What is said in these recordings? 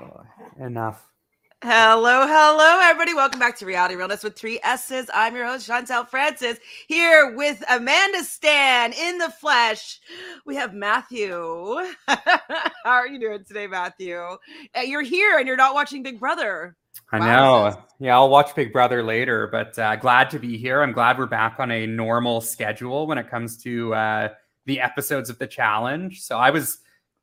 Oh, enough. Hello, hello, everybody. Welcome back to Reality Realness with three S's. I'm your host, Chantele Francis, here with Amanda Stan in the flesh. We have Matthew. How are you doing today, Matthew? Uh, You're here and you're not watching Big Brother. I Wow. know. Yeah, I'll watch Big Brother later, but uh, glad to be here. I'm glad we're back on a normal schedule when it comes to uh, the episodes of the challenge. So I was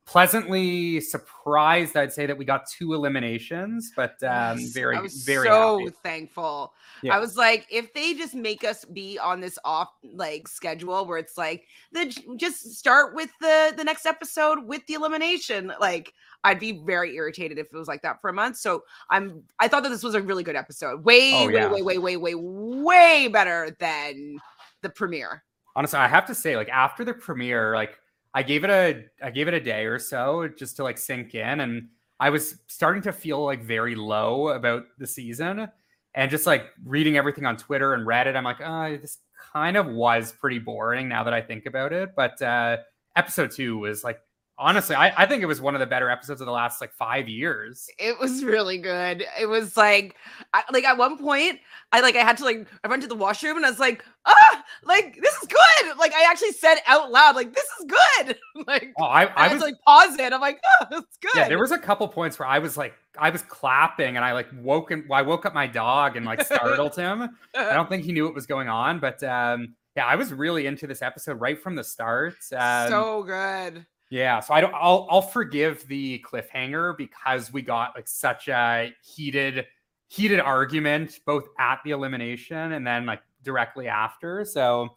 pleasantly surprised, I'd say, that we got two eliminations, but um, very, I was very so happy. thankful. Yeah. I was like, if they just make us be on this off like schedule where it's like the just start with the the next episode with the elimination, like I'd be very irritated if it was like that for a month. So I'm I thought that this was a really good episode. Way, Oh, way, yeah. way, way, way, way, way better than the premiere. honestly i have to say like after the premiere like i gave it a i gave it a day or so just to like sink in and i was starting to feel like very low about the season and just like reading everything on twitter and reddit i'm like oh this kind of was pretty boring now that i think about it but uh episode two was like honestly i, I think it was one of the better episodes of the last like five years It was really good. It was like, I, like at one point, I like I had to like I went to the washroom and I was like, ah, like this is good. Like I actually said out loud, like this is good. like oh i, I, I was to like pause it. I'm like, oh, it's good. Yeah, there was a couple points where I was like, I was clapping and I like woke and I woke up my dog and like startled him. I don't think he knew what was going on, but um, yeah, I was really into this episode right from the start. Um, so good. Yeah, so I don't, I'll, I'll forgive the cliffhanger because we got like such a heated, heated argument both at the elimination and then like directly after. So,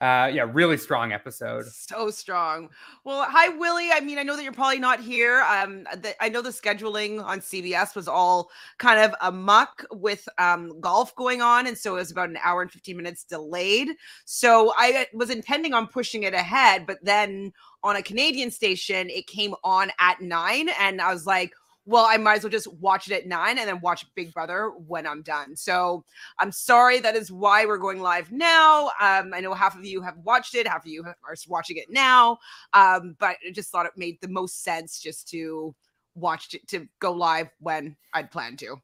uh, yeah, really strong episode. So strong. Well, hi Willie. I mean, I know that you're probably not here. Um, the, I know the scheduling on CBS was all kind of a muck with um golf going on, and so it was about an hour and 15 minutes delayed. So I was intending on pushing it ahead, but then on a Canadian station, it came on at nine, and I was like, well, I might as well just watch it at nine and then watch Big Brother when I'm done. So I'm sorry. That is why we're going live now. Um, I know half of you have watched it, half of you are watching it now. Um, but I just thought it made the most sense just to watch it to go live when I'd planned to.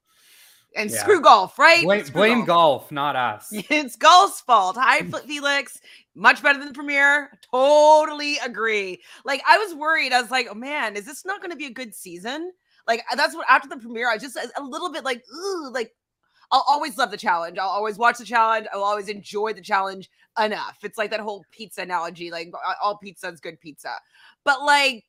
And Yeah. screw golf, right? Blame, blame golf, not us. It's golf's fault. Hi, Fl- Felix. Much better than the premiere. Totally agree. Like I was worried. I was like, oh man, is this not going to be a good season? Like that's what after the premiere, I just a, a little bit like, ooh, like I'll always love the challenge. I'll always watch the challenge. I'll always enjoy the challenge enough. It's like that whole pizza analogy, like all pizza is good pizza. But like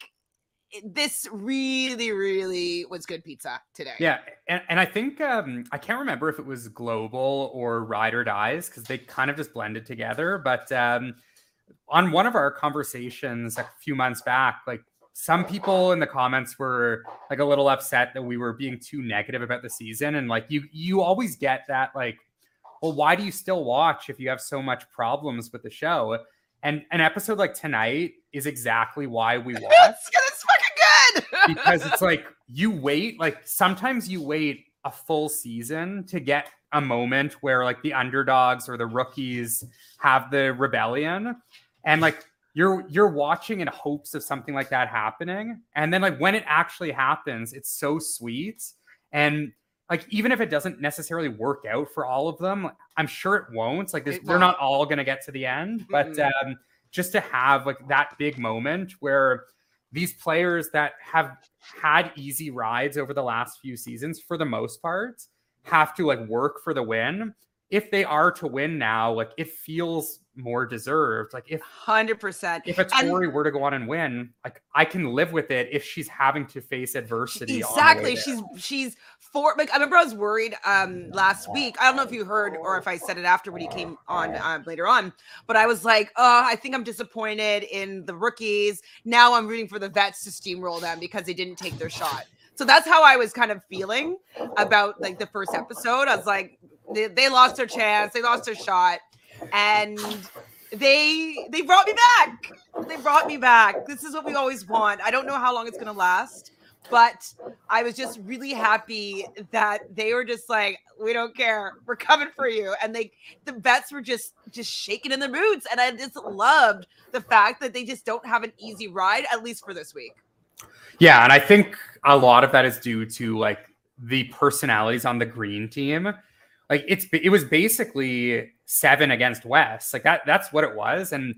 this really, really was good pizza today. Yeah, and, and I think um, I can't remember if it was Global or Ride or Dies because they kind of just blended together. But um, on one of our conversations a few months back, like some people in the comments were like a little upset that we were being too negative about the season, and like you, you always get that like, well, why do you still watch if you have so much problems with the show? And an episode like tonight is exactly why we watch it's, it's fucking good. because it's like you wait like sometimes you wait a full season to get a moment where like the underdogs or the rookies have the rebellion and like you're you're watching in hopes of something like that happening. And then like when it actually happens it's so sweet. And like even if it doesn't necessarily work out for all of them i'm sure it won't. Like this, It they're not all going to get to the end. But Mm-mm. um just to have like that big moment where these players that have had easy rides over the last few seasons for the most part have to like work for the win. If they are to win now like it feels more deserved like if Hundred percent. if a And- Tori were to go on and win like i can live with it if she's having to face adversity on the way Exactly. She's she's for like I remember I was worried um last week. I don't know if you heard or if I said it after when he came on um, later on, but I was like, oh, I think I'm disappointed in the rookies. Now I'm rooting for the vets to steamroll them because they didn't take their shot. So that's how I was kind of feeling about like the first episode. I was like, they, they lost their chance, they lost their shot, and they they brought me back. They brought me back. This is what we always want. I don't know how long it's gonna last, but I was just really happy that they were just like, we don't care, we're coming for you, and they the vets were just just shaking in their boots, and I just loved the fact that they just don't have an easy ride, at least for this week. Yeah, and I think a lot of that is due to like the personalities on the green team. Like it's it was basically seven against West. Like that that's what it was. And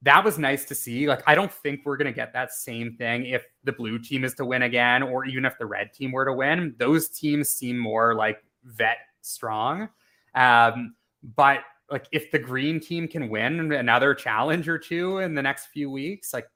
that was nice to see. Like I don't think we're gonna get that same thing if the blue team is to win again, or even if the red team were to win. Those teams seem more like vet strong. Um, but like if the green team can win another challenge or two in the next few weeks, like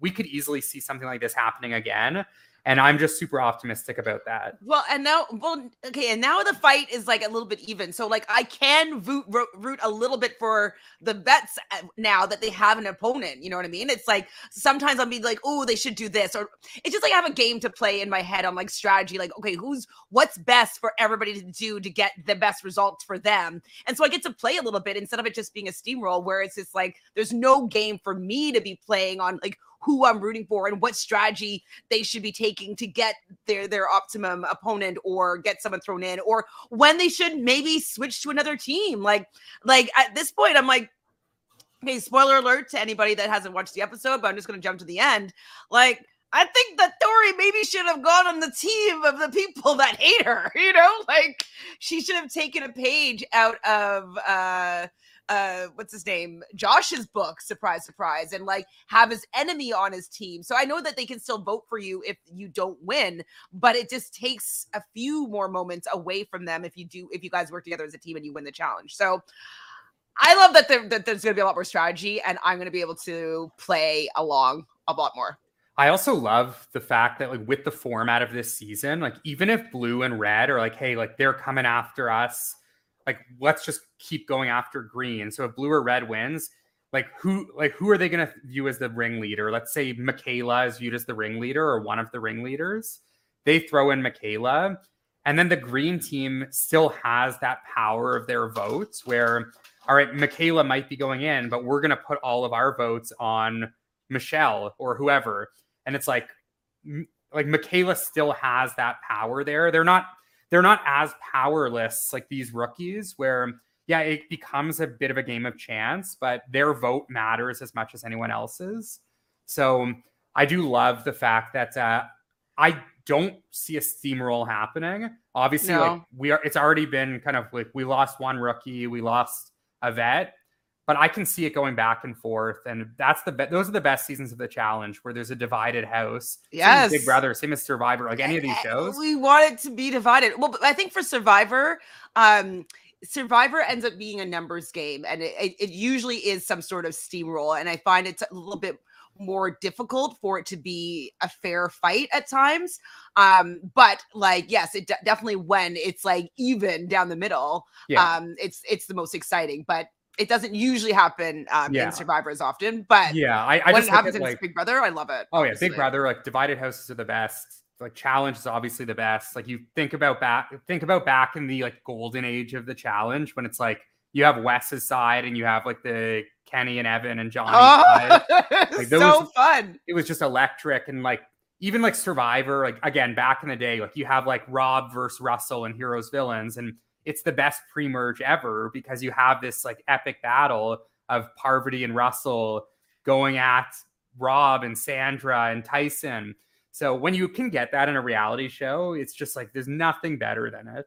we could easily see something like this happening again and I'm just super optimistic about that. Well, and now, well, okay, and now the fight is like a little bit even. So, like, I can root, root a little bit for the vets uh, now that they have an opponent. You know what I mean? It's like sometimes I'll be like, oh, they should do this, or it's just like I have a game to play in my head on like strategy. Like, okay, who's what's best for everybody to do to get the best results for them? And so I get to play a little bit instead of it just being a steamroll where it's just like there's no game for me to be playing on like who I'm rooting for and what strategy they should be taking to get their their optimum opponent or get someone thrown in or when they should maybe switch to another team. Like like at this point I'm like okay, spoiler alert to anybody that hasn't watched the episode, but I'm just to jump to the end. Like I think that Tori maybe should have gone on the team of the people that hate her, you know? Like she should have taken a page out of uh uh what's his name? Josh's book surprise surprise and like have his enemy on his team. So i know that they can still vote for you if you don't win but it just takes a few more moments away from them if you do if you guys work together as a team and you win the challenge. So i love that, there, that there's going to be a lot more strategy and i'm going to be able to play along a lot more. I also love the fact that like with the format of this season, like even if blue and red are like, hey, like they're coming after us like let's just keep going after green. So if blue or red wins, like who like who are they going to view as the ringleader? Let's say Michaela is viewed as the ringleader or one of the ringleaders. They throw in Michaela, and then the green team still has that power of their votes. Where all right, Michaela might be going in, but we're going to put all of our votes on Michelle or whoever, and it's like like Michaela still has that power there. They're not they're not as powerless like these rookies where yeah it becomes a bit of a game of chance but their vote matters as much as anyone else's so i do love the fact that uh, i don't see a steamroll happening obviously no. like we are it's already been kind of like we lost one rookie we lost a vet but I can see it going back and forth, and that's the be- those are the best seasons of the challenge where there's a divided house. Yes, Big Brother, same as Survivor, like any of these shows. We want it to be divided. Well, I think for Survivor, um, Survivor ends up being a numbers game, and it, it, it usually is some sort of steamroll, and I find it's a little bit more difficult for it to be a fair fight at times um but like yes it de- definitely when it's like even down the middle yeah. um it's it's the most exciting but it doesn't usually happen um, yeah. in Survivor as often, but yeah, I, I when it happens in like, Big Brother, I love it. Oh obviously. yeah, Big Brother, like divided houses are the best. Like challenge is obviously the best. Like you think about back, think about back in the like golden age of the challenge when it's like you have Wes's side and you have like the Kenny and Evan and Johnny oh, side. Like, those, so fun. It was just electric and like even like Survivor, like again back in the day, like you have like Rob versus Russell and Heroes Villains and it's the best pre-merge ever because you have this like epic battle of Parvati and Russell going at Rob and Sandra and Tyson. So when you can get that in a reality show, it's just like there's nothing better than it.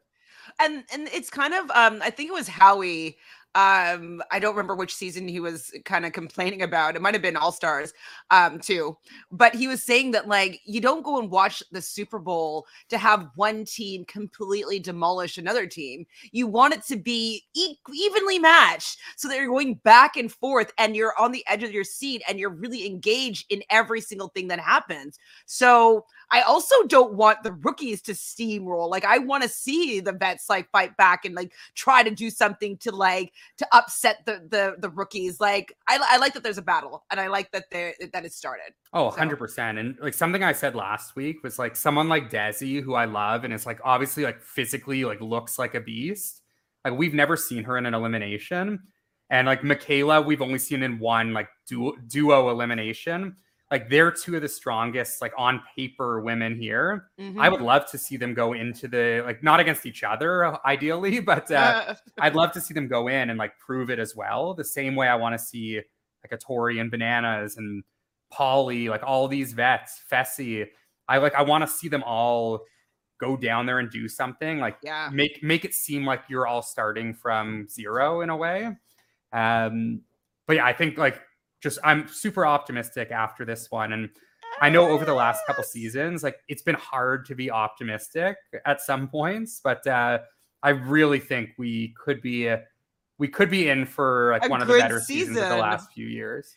And and it's kind of um I think it was Howie um i don't remember which season he was kind of complaining about it might have been all stars um too but he was saying that like you don't go and watch the super bowl to have one team completely demolish another team you want it to be e- evenly matched so that you're going back and forth and you're on the edge of your seat and you're really engaged in every single thing that happens so I also don't want the rookies to steamroll. Like I want to see the vets like fight back and like try to do something to like to upset the the the rookies. Like I, I like that there's a battle and I like that there that it started. Oh, 100%. And like something I said last week was like someone like Desi who I love and it's like obviously like physically like looks like a beast. Like we've never seen her in an elimination. And like Michaela, we've only seen in one like duo, duo elimination like they're two of the strongest like on paper women here mm-hmm. i would love to see them go into the like not against each other uh, ideally but uh, i'd love to see them go in and like prove it as well the same way i want to see like a tori and bananas and polly like all these vets fessy I like I want to see them all go down there and do something like Yeah. make make it seem like you're all starting from zero in a way. Um, but yeah, I think like just I'm super optimistic after this one, and I know over the last couple seasons, like it's been hard to be optimistic at some points, but uh, I really think we could be uh, we could be in for like A one of the better seasons of the last few years.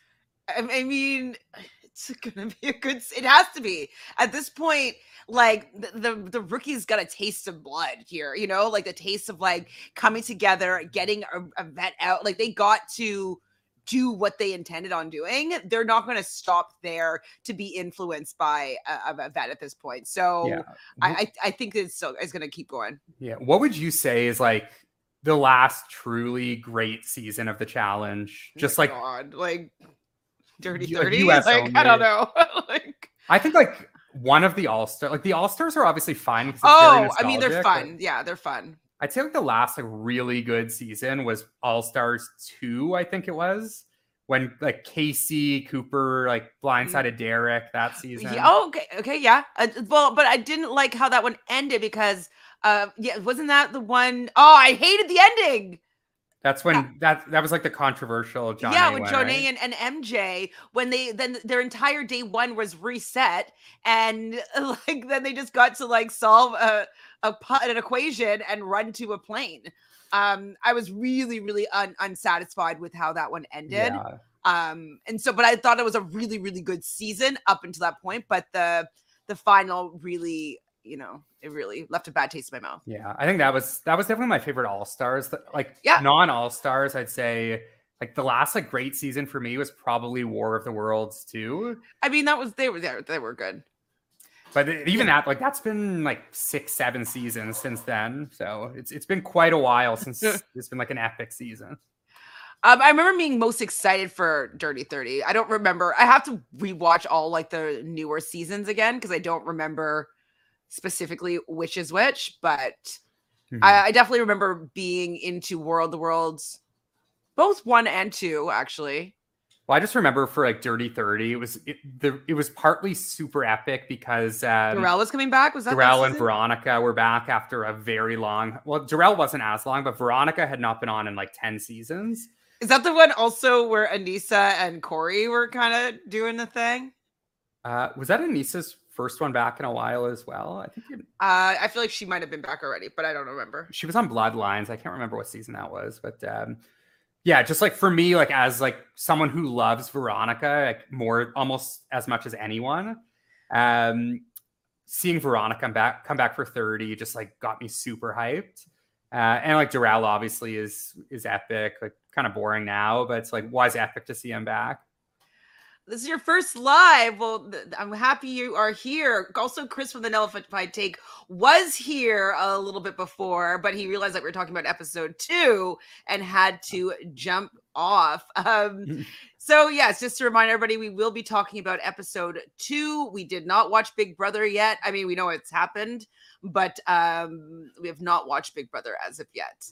I I mean, it's gonna be a good. It has to be at this point. Like the the, the rookies got a taste of blood here, you know, like the taste of like coming together, getting a, a vet out. Like they got to do what they intended on doing. They're not going to stop there to be influenced by a, a vet at this point. So yeah, I, I I think it's still it's going to keep going. yeah. What would you say is like the last truly great season of the challenge? Oh Just Oh like God, like dirty like thirty. US Like I don't know. like I think like one of the all star like the all stars are obviously fine. 'cause it's very oh, I mean they're nostalgic, but- fun. Yeah, they're fun. I'd say like the last like really good season was All Stars two, I think it was when like Casey Cooper like blindsided Derek that season. Mm. Yeah, oh, okay, okay, yeah. Uh, well, but I didn't like how that one ended because, uh, yeah, wasn't that the one oh I hated the ending. That's when that that was like the controversial John. yeah, with one, right? and, and MJ when they then their entire day one was reset and like then they just got to like solve a a an equation and run to a plane. Um, I was really really un- unsatisfied with how that one ended. Yeah. um and so but i thought it was a really really good season up until that point but the the final really you know it really left a bad taste in my mouth Yeah, I think that was that was definitely my favorite All Stars. Like Yeah. non All Stars, I'd say like the last like great season for me was probably War of the Worlds too. i mean that was they were there they were good But even that like that's been like six seven seasons since then. So it's it's been quite a while since it's been like an epic season. um i remember being most excited for dirty 30 i don't remember i have to rewatch all like the newer seasons again because i don't remember specifically which is which but Mhm. I, I definitely remember being into world the worlds both one and two actually Well, I just remember for like Dirty Thirty, it was it, the it was partly super epic because um, Darrell was coming back was that Darrell and? Veronica were back after a very long. Well, Darrell wasn't as long, but Veronica had not been on in like ten seasons. Is that the one also where Aneesa and Cory were kind of doing the thing? Uh, was that Aneesa's first one back in a while as well? I think Uh, I feel like she might have been back already, but I don't remember. she was on Bloodlines. I can't remember what season that was, but um, yeah, just like for me, like as like someone who loves Veronica like more almost as much as anyone, um, seeing Veronica come back come back for thirty just like got me super hyped. Uh, and like Darrell obviously is is epic, like kind of boring now, but it's like was epic to see him back. This is your first live. Well, th- I'm happy you are here. Also, Chris from the Nullified Take was here a little bit before, but he realized that we were talking about episode two and had to jump off. Um, so, yes, just to remind everybody, we will be talking about episode two. We did not watch Big Brother yet. I mean, we know it's happened, but um, we have not watched Big Brother as of yet.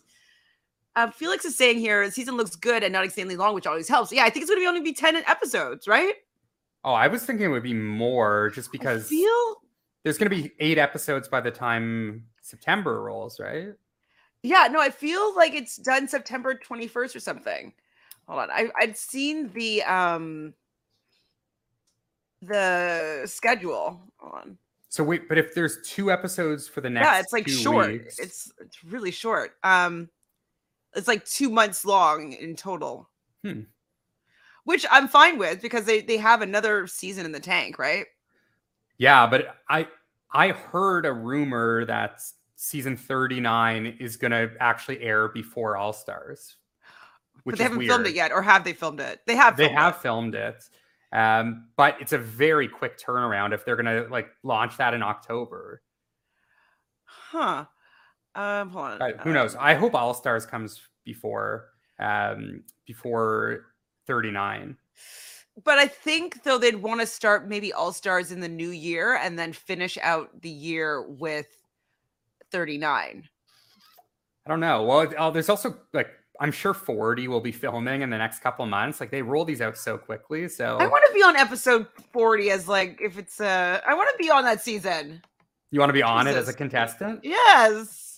Uh, Felix is saying here, the season looks good and not extremely long, which always helps. Yeah, I think it's going to be only be 10 episodes, right? Oh, I was thinking it would be more just I because feel there's going to be eight episodes by the time September rolls, right? yeah, no, I feel like it's done September 21st or something. Hold on. I I'd seen the um the schedule. Hold on. So wait, but if there's two episodes for the next, yeah, it's like short. weeks- It's it's really short. Um it's like 2 months long in total. Hmm. Which I'm fine with because they they have another season in the tank, right? yeah, but I I heard a rumor that season 39 is going to actually air before All Stars, which but they haven't weird. filmed it yet or have they filmed it? They have They filmed it. have filmed it, um, but it's a very quick turnaround if they're going to like launch that in October. Huh. Um, hold on. Uh, who knows? I hope All Stars comes before um before 39. But I think though they'd want to start maybe All Stars in the new year and then finish out the year with 39. I don't know. Well, it- oh, there's also like I'm sure 40 will be filming in the next couple months. Like they roll these out so quickly. So I want to be on episode 40 as like if it's uh I want to be on that season. you want to be on it as a contestant? Yes.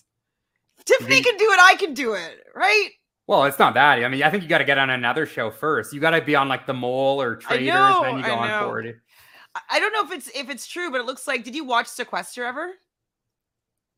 Tiffany can do it, I can do it, right? Well, it's not that. I mean, I think you got to get on another show first. You got to be on like the mole or Traitors, know, then you go on. 40. I- I don't know if it's if it's true, but it looks like did you watch Sequester ever?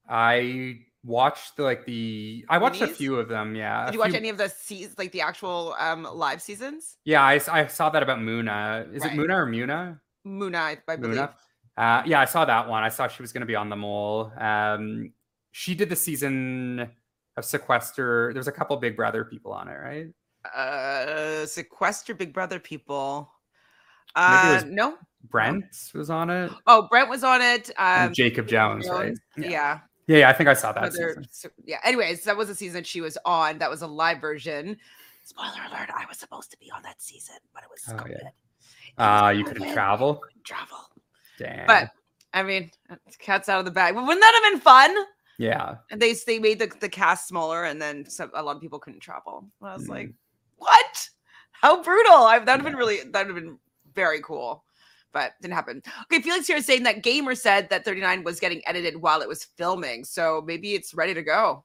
I watched the, like the I watched a few of them. Yeah. Did you watch few- any of the seasons, like the actual um live seasons? Yeah, I saw that about Muna. Is Right. it Muna or Muna? Muna, I, I believe. Muna. Uh, yeah, I saw that one. I saw she was going to be on the mole. Um, she did the season of Sequester. There's a couple Big Brother people on it, right? Uh, Sequester Big Brother people. Uh, no. Brent was on it. Oh, Brent was on it. and Um, Jacob Jones, right? Yeah. yeah. yeah, yeah. I think I saw that. So- yeah. Anyways, that was a season she was on. That was a live version. Spoiler alert: I was supposed to be on that season, but it was Oh, COVID. yeah. Uh, you couldn't COVID, travel. couldn't travel. Damn. But I mean, it's cat's out of the bag. But wouldn't that have been fun? Yeah, And they they made the, the cast smaller, and then some, a lot of people couldn't travel. And I was Mm. like, what? How brutal! I, that would have been really that would have been very cool, but didn't happen. Okay, Felix here is saying that Gamer said that 39 was getting edited while it was filming, so maybe it's ready to go.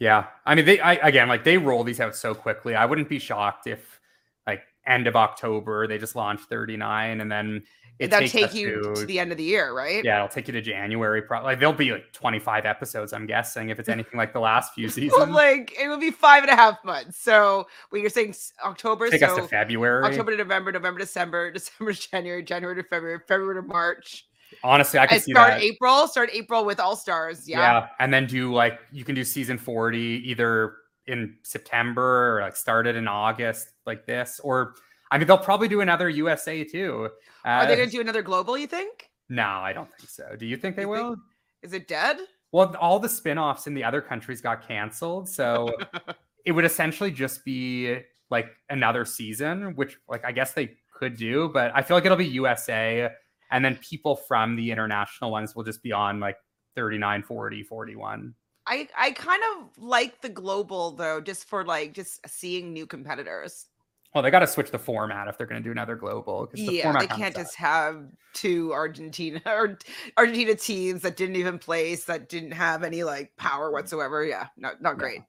yeah. I mean, they I, again like they roll these out so quickly. I wouldn't be shocked if like end of October they just launched 39 and then it That'll take you to, to the end of the year, right? yeah, it'll take you to January. Probably like, there'll be like 25 episodes. I'm guessing if it's anything like the last few Well, seasons. like it would be five and a half months. So when you're saying October, take so us to February. October to November, November, December, December, January, January to February, February to March. Honestly, I can see start that. April, start April with All Stars. yeah. Yeah. and then do like you can do season 40 either in September or like started in August like this, or I mean they'll probably do another USA too. Uh, Are they going to do another global? You think? No, I don't think so. Do you think they You think- will? Is it dead? Well, all the spin-offs in the other countries got canceled, so it would essentially just be like another season, which like I guess they could do, but I feel like it'll be USA and then people from the international ones will just be on like 39, 40, 41. I I kind of like the global though, just for like just seeing new competitors. Well, they got to switch the format if they're going to do another global. the Yeah, format they can't just have two Argentina or Argentina teams that didn't even place that didn't have any like power whatsoever. Yeah, not not No. great.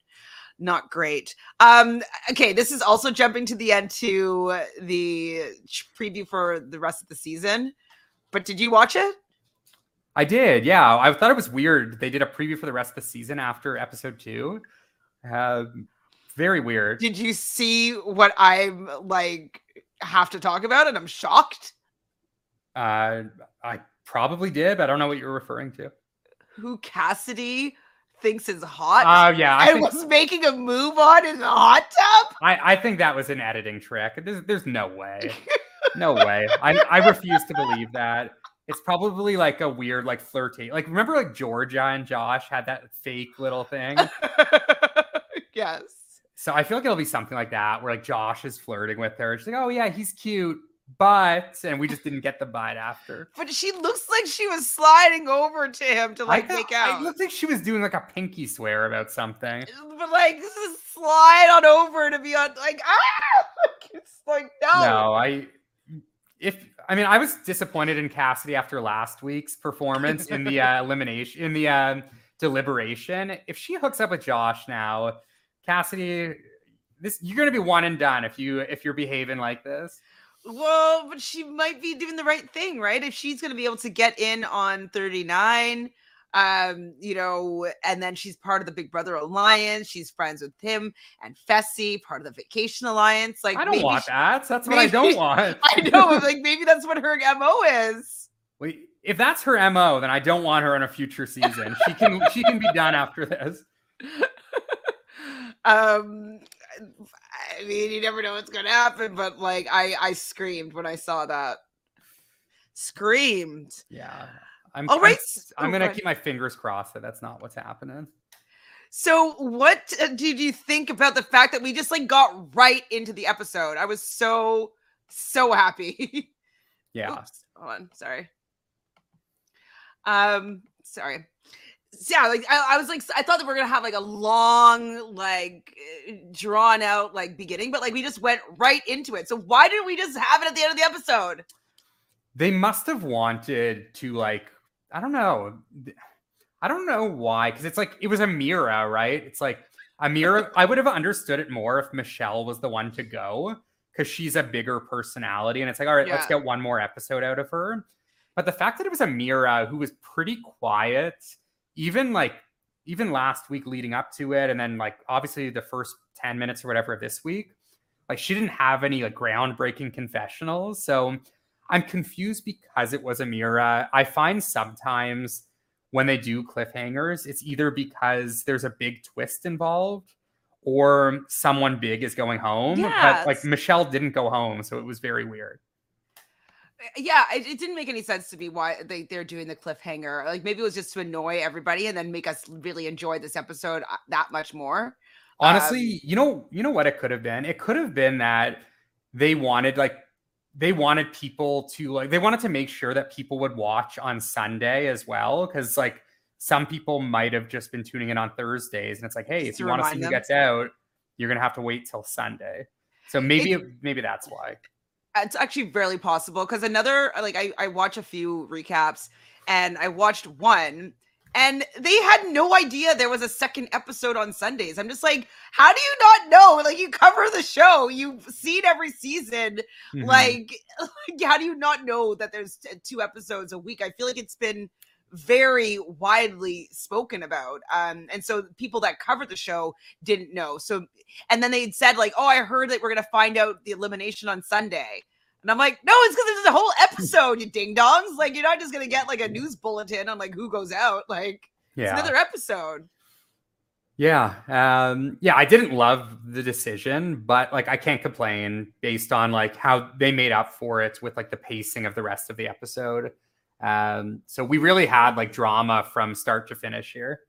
Not great. Um okay, this is also jumping to the end to the preview for the rest of the season. But did you watch it? I did, yeah. I thought it was weird. They did a preview for the rest of the season after episode two. Um, very weird. Did you see what I'm like have to talk about and I'm shocked? Uh, I probably did, but I don't know what you're referring to. Who Cassidy thinks is hot Oh, yeah. I and think, was making a move on in the hot tub? I, I think that was an editing trick. There's, there's no way. No way. I, I refuse to believe that. It's probably like a weird, like flirty. Like, remember, like Georgia and Josh had that fake little thing? yes. So I feel like it'll be something like that, where like Josh is flirting with her. She's like, "Oh yeah, he's cute, but," and we just didn't get the bite after. But she looks like she was sliding over to him to like make out. It looked like she was doing like a pinky swear about something. but like this is slide on over to be on like ah it's like no. No, I. If I mean, I was disappointed in Cassidy after last week's performance in the uh, elimination in the um, deliberation. If she hooks up with Josh now, Cassidy, this you're gonna be one and done if you if you're behaving like this. Well, but she might be doing the right thing, right? If she's going to be able to get in on 39, um, you know, and then she's part of the Big Brother Alliance, she's friends with him and Fessy, part of the Vacation Alliance. Like, I don't maybe want she- that. That's what I don't want. I know, like maybe that's what her MO is. Wait, if that's her mo, then I don't want her in a future season. She can she can be done after this. um I mean, you never know what's gonna happen, but like I I screamed when I saw that. Screamed. Yeah, I'm. all right. I'm- I'm, Oh, gonna keep my fingers crossed that that's not what's happening. So, what uh, did you think about the fact that we just like got right into the episode? I was so so happy. Yeah. Oops, hold on, sorry. Um, sorry. Yeah, like I, I was like I thought that we are gonna have like a long, like eh, drawn out like beginning, but like we just went right into it. So why didn't we just have it at the end of the episode? They must have wanted to like I don't know. I don't know why because it's like it was Amira, right? It's like Amira. I would have understood it more if Michelle was the one to go because she's a bigger personality, and it's like all right, Yeah. let's get one more episode out of her. But the fact that it was Amira who was pretty quiet, even like even last week leading up to it, and then like obviously the first 10 minutes or whatever of this week, like she didn't have any like groundbreaking confessionals. So I'm confused because it was Amira. I find sometimes when they do cliffhangers, it's either because there's a big twist involved or someone big is going home. But like Michelle didn't go home, so it was very weird. Yeah, it, it didn't make any sense to me why they, they're doing the cliffhanger. Like maybe it was just to annoy everybody and then make us really enjoy this episode uh, that much more. Honestly, you know, you know what it could have been? It could have been that they wanted like they wanted people to like they wanted to make sure that people would watch on Sunday as well cuz like some people might have just been tuning in on Thursdays and it's like, hey, if you want to see remind who them. gets out, you're going to have to wait till Sunday. So maybe it, maybe that's why. It's actually barely possible because another like I, I watch a few recaps and I watched one and they had no idea there was a second episode on Sundays. I'm just like, how do you not know? Like you cover the show, you've seen every season. Mhm. Like, like, how do you not know that there's two episodes a week? I feel like it's been very widely spoken about. Um, and so people that covered the show didn't know. So, and then they'd said, like, oh, I heard that we're going to find out the elimination on Sunday. And I'm like, no, it's because there's a whole episode, you ding dongs. Like, you're not just going to get like a news bulletin on like who goes out. Like, it's another episode. Yeah. Um, yeah, I didn't love the decision, but like I can't complain based on like how they made up for it with like the pacing of the rest of the episode. Um, so we really had like drama from start to finish here.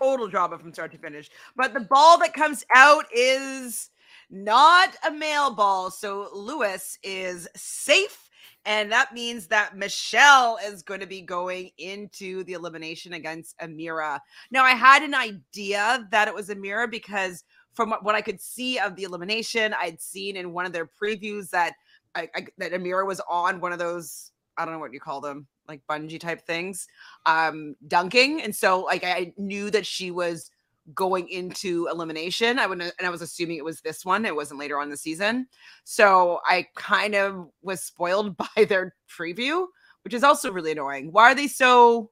total drama from start to finish. But the ball that comes out is not a male ball. So Lewis is safe. And that means that Michelle is going to be going into the elimination against Amira. Now, I had an idea that it was Amira because from what I could see of the elimination, I'd seen in one of their previews that I, I, that Amira was on one of those I don't know what you call them, like bungee type things, um, dunking, and so like I knew that she was going into elimination. I would and I was assuming it was this one. It wasn't later on the season, so I kind of was spoiled by their preview, which is also really annoying. Why are they so?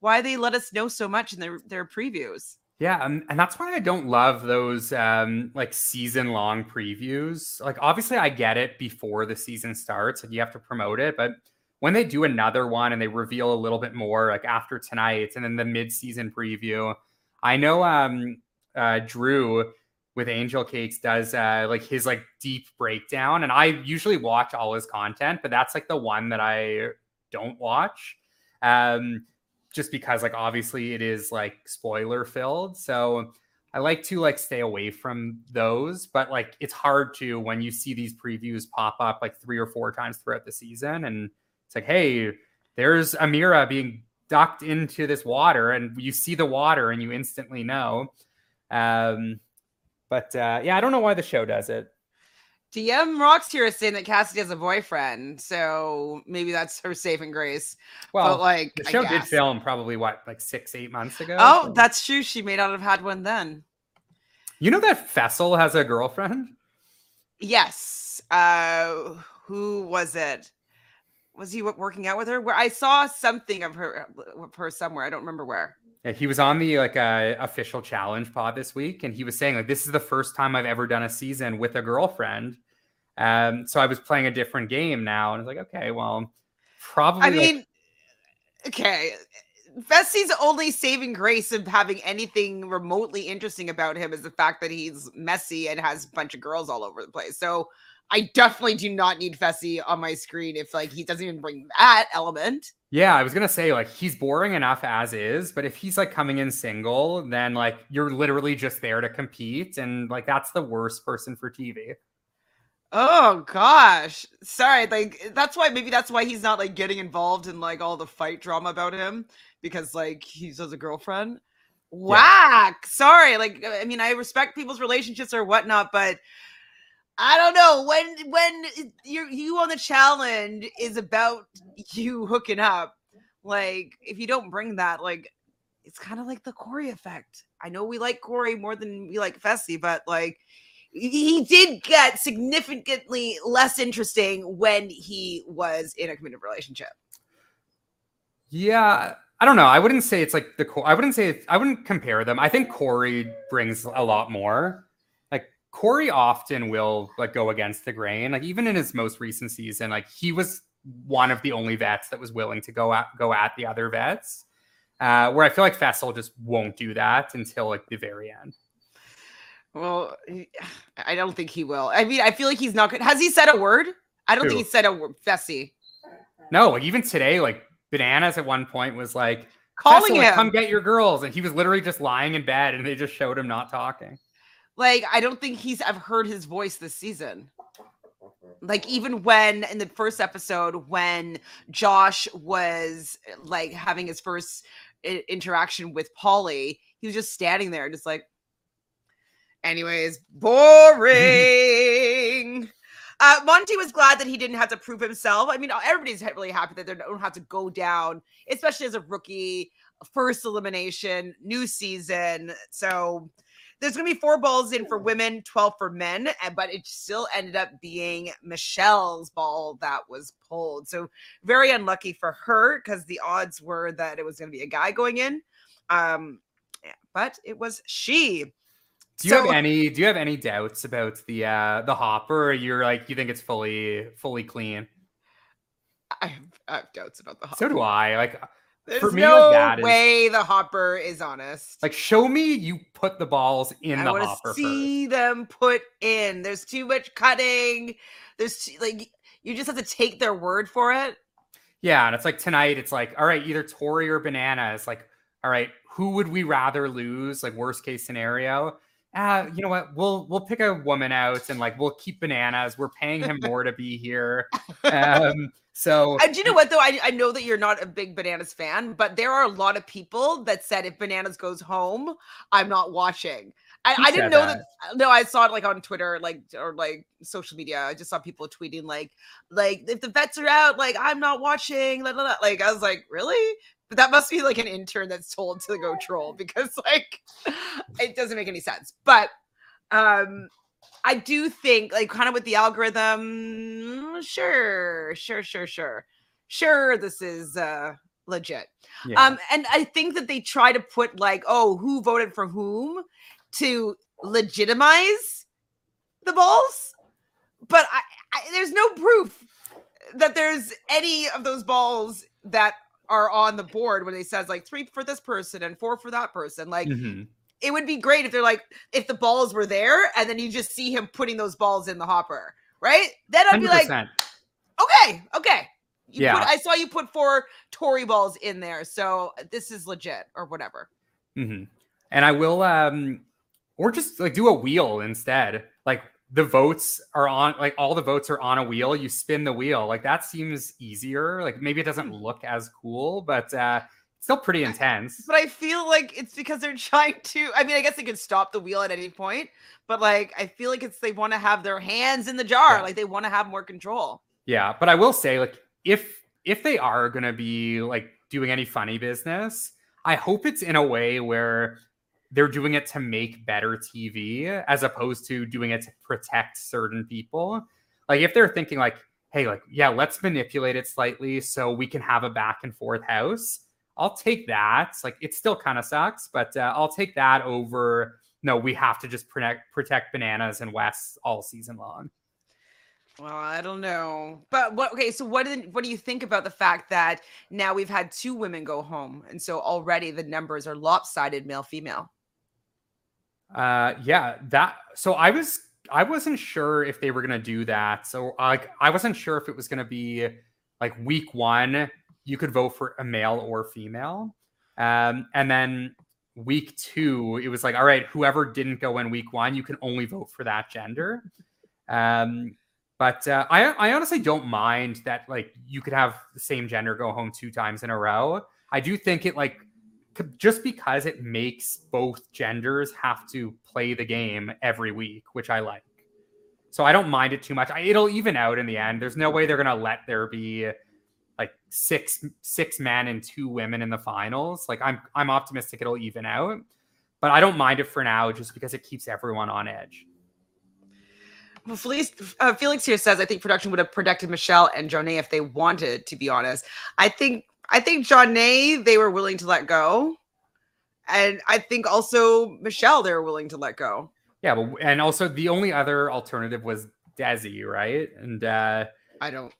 Why they let us know so much in their their previews? Yeah, and, and that's why I don't love those um like season long previews. Like obviously I get it before the season starts, like you have to promote it, but when they do another one and they reveal a little bit more like after tonight and then the mid-season preview, I know um uh Drew with Angel Cakes does uh like his like deep breakdown and I usually watch all his content, but that's like the one that I don't watch. Um just because like obviously it is like spoiler filled. So I like to like stay away from those, but like it's hard to when you see these previews pop up like three or four times throughout the season and it's like, hey, there's Amira being ducked into this water and you see the water and you instantly know. Um but uh yeah, I don't know why the show does it. DM Rocks here is saying that Cassidy has a boyfriend, so maybe that's her saving grace. Well, but like the show did film probably what like six, eight months ago. Oh, so- that's true. She may not have had one then. you know that Fessy has a girlfriend. Yes. Uh who was it? Was he working out with her? Where I saw something of her of her somewhere. I don't remember where. Yeah, he was on the like uh, official challenge pod this week, and he was saying like this is the first time I've ever done a season with a girlfriend. Um, so I was playing a different game now, and I was like, okay, well, probably. I like- mean, okay. Fessy's only saving grace of having anything remotely interesting about him is the fact that he's messy and has a bunch of girls all over the place. So I definitely do not need Fessy on my screen if like he doesn't even bring that element. yeah, I was gonna say like he's boring enough as is, but if he's like coming in single, then like you're literally just there to compete, and like that's the worst person for TV. Oh gosh. Sorry, like that's why maybe that's why he's not like getting involved in like all the fight drama about him because like he has a girlfriend. Whack. Sorry. Like I mean, I respect people's relationships or whatnot, but I don't know when when you you on the challenge is about you hooking up. Like if you don't bring that, like it's kind of like the Cory effect. I know we like Cory more than we like Fessy, but like he did get significantly less interesting when he was in a committed relationship. Yeah, I don't know. I wouldn't say it's like the core. I wouldn't say I wouldn't compare them. I think Cory brings a lot more. Like Cory often will like go against the grain. Like even in his most recent season, like he was one of the only vets that was willing to go at go at the other vets. Uh, where I feel like Fessy just won't do that until like the very end. Well, I don't think he will. I mean, I feel like he's not good. Has he said a word? I don't Who? think he said a word. Fessy. No, like even today, like Bananas at one point was like calling him, "Come get your girls," and he was literally just lying in bed, and they just showed him not talking. Like I don't think he's. I've heard his voice this season. Like even when in the first episode, when Josh was like having his first interaction with Polly, he was just standing there, just like, anyways, boring. Uh, Monte was glad that he didn't have to prove himself. I mean, everybody's really happy that they don't have to go down, especially as a rookie, first elimination, new season. So there's going to be four balls in for women, 12 for men, but it still ended up being Michelle's ball that was pulled. So very unlucky for her because the odds were that it was going to be a guy going in. Um, but it was she. Do you so, have any do you have any doubts about the uh the hopper or you're like you think it's fully fully clean? I have, I have doubts about the hopper. So do I. Like There's for me, no like way is, the hopper is honest. Like show me you put the balls in I the hopper. See first. them put in. There's too much cutting. There's too, like you just have to take their word for it. Yeah, and it's like tonight, it's like, all right, either Tori or Banana. It's like, all right, who would we rather lose? Like worst case scenario ah, you know what? We'll we'll pick a woman out and like we'll keep bananas. We're paying him more to be here. Um, so and do you know what though? I, I know that you're not a big bananas fan, but there are a lot of people that said if bananas goes home, I'm not watching. I, I didn't know that. that. No, I saw it like on Twitter, like or like social media. I just saw people tweeting like, like if the vets are out, like I'm not watching. Blah, blah, blah. Like I was like, really? But that must be like an intern that's told to go troll because like it doesn't make any sense. But um I do think like kind of with the algorithm, sure, sure, sure, sure. Sure, this is uh legit. Yeah. Um and I think that they try to put like, oh, who voted for whom to legitimize the balls. But I, I there's no proof that there's any of those balls that are on the board when he says like three for this person and four for that person. Like mm-hmm. it would be great if they're like if the balls were there and then you just see him putting those balls in the hopper, right? Then I'd 100%. be like, okay, okay. You yeah. Put, I saw you put four Tori balls in there, so this is legit or whatever. Mm-hmm. And I will, um, or just like do a wheel instead. Like the votes are on like all the votes are on a wheel you spin the wheel. Like that seems easier. Like maybe it doesn't look as cool but uh still pretty intense. But i feel like it's because they're trying to i mean i guess they could stop the wheel at any point but like i feel like it's they want to have their hands in the jar. Yeah. like they want to have more control. Yeah but i will say like if if they are going to be like doing any funny business i hope it's in a way where they're doing it to make better TV as opposed to doing it to protect certain people. Like if they're thinking like, hey, like yeah, let's manipulate it slightly so we can have a back and forth house. I'll take that. Like it still kind of sucks, but uh, I'll take that over. No, we have to just protect protect bananas and Wes all season long. Well, I don't know, but what? Okay, so what? Did, what do you think about the fact that now we've had two women go home, and so already the numbers are lopsided, male female? Uh, yeah, that. So I was I wasn't sure if they were gonna do that. So like I wasn't sure if it was gonna be like week one you could vote for a male or female, um, and then week two it was like all right whoever didn't go in week one you can only vote for that gender. Um, But uh, I I honestly don't mind that like you could have the same gender go home two times in a row. I do think it like just because it makes both genders have to play the game every week, which I like. So I don't mind it too much. I, it'll even out in the end. There's no way they're gonna let there be like six six men and two women in the finals. Like I'm I'm optimistic it'll even out, but I don't mind it for now just because it keeps everyone on edge. Well, Felix, uh, Felix here says, I think production would have protected Michelle and Jonay if they wanted. To be honest, I think I think Jonna they were willing to let go, and I think also Michelle they were willing to let go. Yeah, but and also the only other alternative was Desi, right? And uh I don't.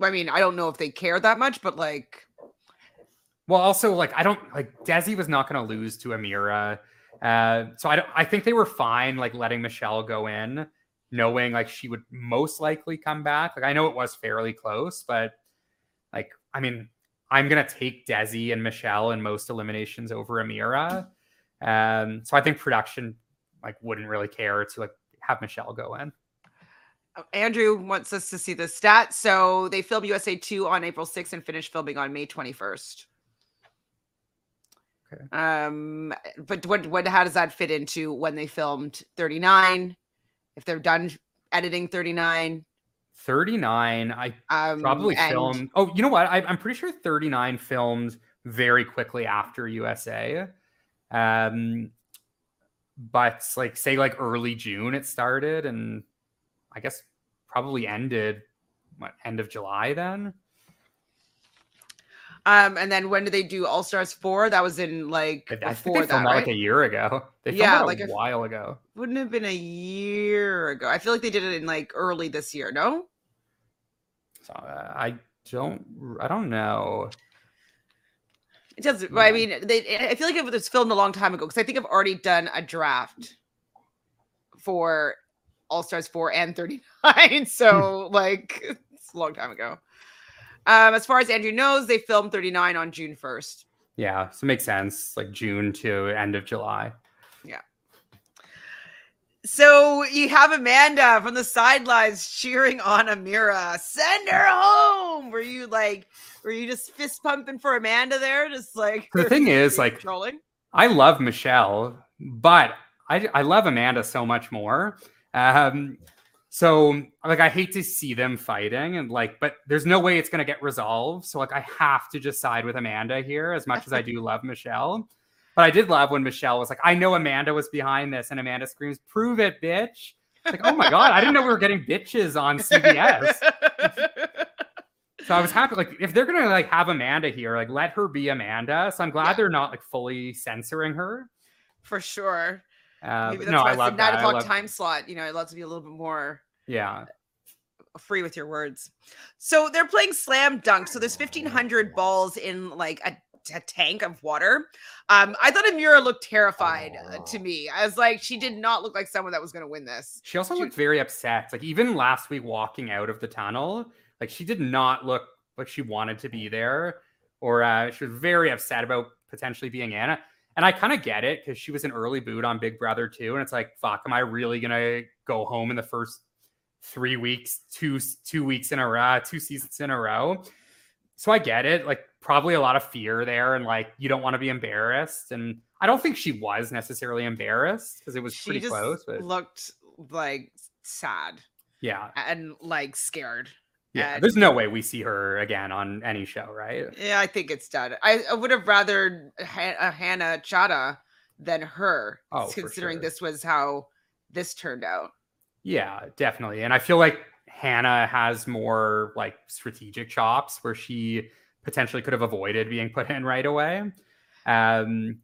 I mean, I don't know if they care that much, but like, well, also like I don't like Desi was not going to lose to Amira, uh, so I don't. I think they were fine like letting Michelle go in, knowing like she would most likely come back. Like I know it was fairly close, but like I mean, I'm gonna take Desi and Michelle in most eliminations over Amira. Um, so I think production like wouldn't really care to like have Michelle go in. uh, Andrew wants us to see the stats. So they filmed USA 2 on April 6th and finished filming on May 21st. Okay. Um, but what what how does that fit into when they filmed 39? If they're done editing 39, 39. I um, probably and- filmed. Oh, you know what? I, I'm pretty sure 39 filmed very quickly after USA. Um, but like say like early June it started, and I guess probably ended what end of July then. Um, and then when did they do All Stars 4? That was in like I, I think they filmed that, right? like a year ago. They filmed Yeah, it a like a- while ago. Wouldn't have been a year ago. I feel like they did it in like early this year. No, So uh, I don't. I don't know. it doesn't. I mean, they. I feel like it was filmed a long time ago because I think I've already done a draft for All Stars 4 and 39. So like it's a long time ago. Um, as far as Andrew knows, they filmed 39 on June 1st. Yeah, so it makes sense. Like June to end of July. So you have Amanda from the sidelines cheering on Amira. Send her home. Were you like, were you just fist pumping for Amanda there? Just like The thing is, like, trolling. I love Michelle, but I, I love Amanda so much more. Um, so like I hate to see them fighting and like, but there's no way it's gonna get resolved. So like I have to just side with Amanda here as much as I do love Michelle. But I did love when Michelle was like, I know Amanda was behind this, and Amanda screams, Prove it, bitch. Like, oh my god, I didn't know we were getting bitches on CBS. So I was happy. Like, if they're gonna like have Amanda here, like let her be Amanda. So I'm glad Yeah. they're not like fully censoring her. for sure. Uh, Maybe that's no, why I it's love nine. O'clock love- time slot. You know, it allows to be a little bit more Yeah, free with your words. So they're playing slam dunk. So there's 1500 balls in like a, a tank of water. Um, I thought Amira looked terrified uh, to me. I was like, she did not look like someone that was going to win this. she also She- looked very upset. Like even last week, walking out of the tunnel, like she did not look like she wanted to be there, or uh, she was very upset about potentially being Anna. And I kind of get it because she was an early boot on Big Brother too, and it's like, fuck, am I really gonna go home in the first three weeks, two two weeks in a row, two seasons in a row? So I get it. Like probably a lot of fear there, and like you don't want to be embarrassed. And I don't think she was necessarily embarrassed because it was She pretty close. But looked like sad yeah, and like scared. yeah. And- There's no way we see her again on any show, right? Yeah, I think it's done. I, I would have rather ha- uh, Hannah Chaddha than her, Oh, considering sure. this was how this turned out. Yeah, definitely. And I feel like Hannah has more like strategic chops where she potentially could have avoided being put in right away. Um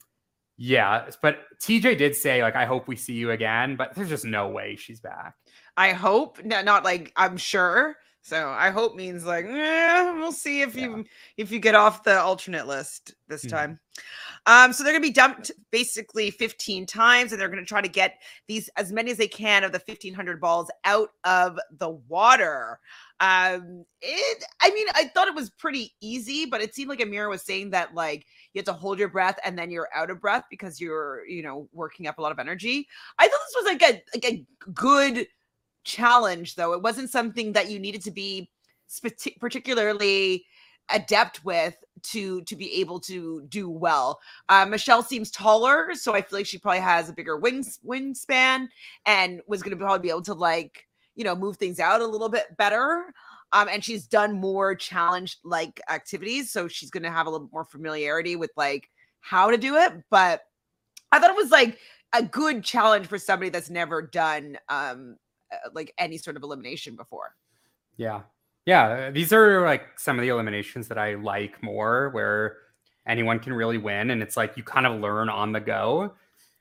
yeah, but TJ did say like I hope we see you again, but there's just no way she's back. I hope, no, not like I'm sure. So I hope means like eh, we'll see if you if you get off the alternate list this Mhm. time. Um, so they're gonna be dumped basically 15 times, and they're gonna try to get these as many as they can of the 1500 balls out of the water. Um, it, I mean, I thought it was pretty easy, but it seemed like Amira was saying that like you have to hold your breath and then you're out of breath because you're, you know, working up a lot of energy. I thought this was like a like a good challenge though. It wasn't something that you needed to be spati- particularly adept with to to be able to do well. Uh, Michelle seems taller, so I feel like she probably has a bigger wings wingspan and was going to probably be able to like you know move things out a little bit better. Um, and she's done more challenge like activities, so she's going to have a little more familiarity with like how to do it. But I thought it was like a good challenge for somebody that's never done um like any sort of elimination before. Yeah. Yeah. These are like some of the eliminations that I like more where anyone can really win. And it's like you kind of learn on the go,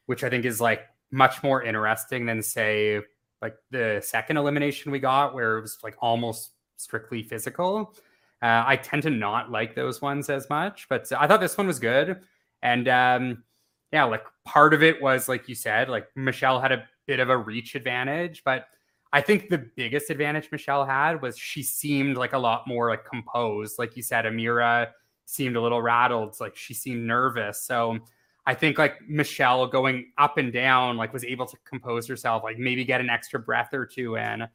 which I think is like much more interesting than, say, like the second elimination we got where it was like almost strictly physical. Uh, I tend to not like those ones as much, but I thought this one was good. And um, yeah, like part of it was like you said, like Michelle had a bit of a reach advantage, but I think the biggest advantage Michelle had was she seemed like a lot more like composed. Like you said, Amira seemed a little rattled, like she seemed nervous. So I think like Michelle going up and down, like was able to compose herself, like maybe get an extra breath or two in.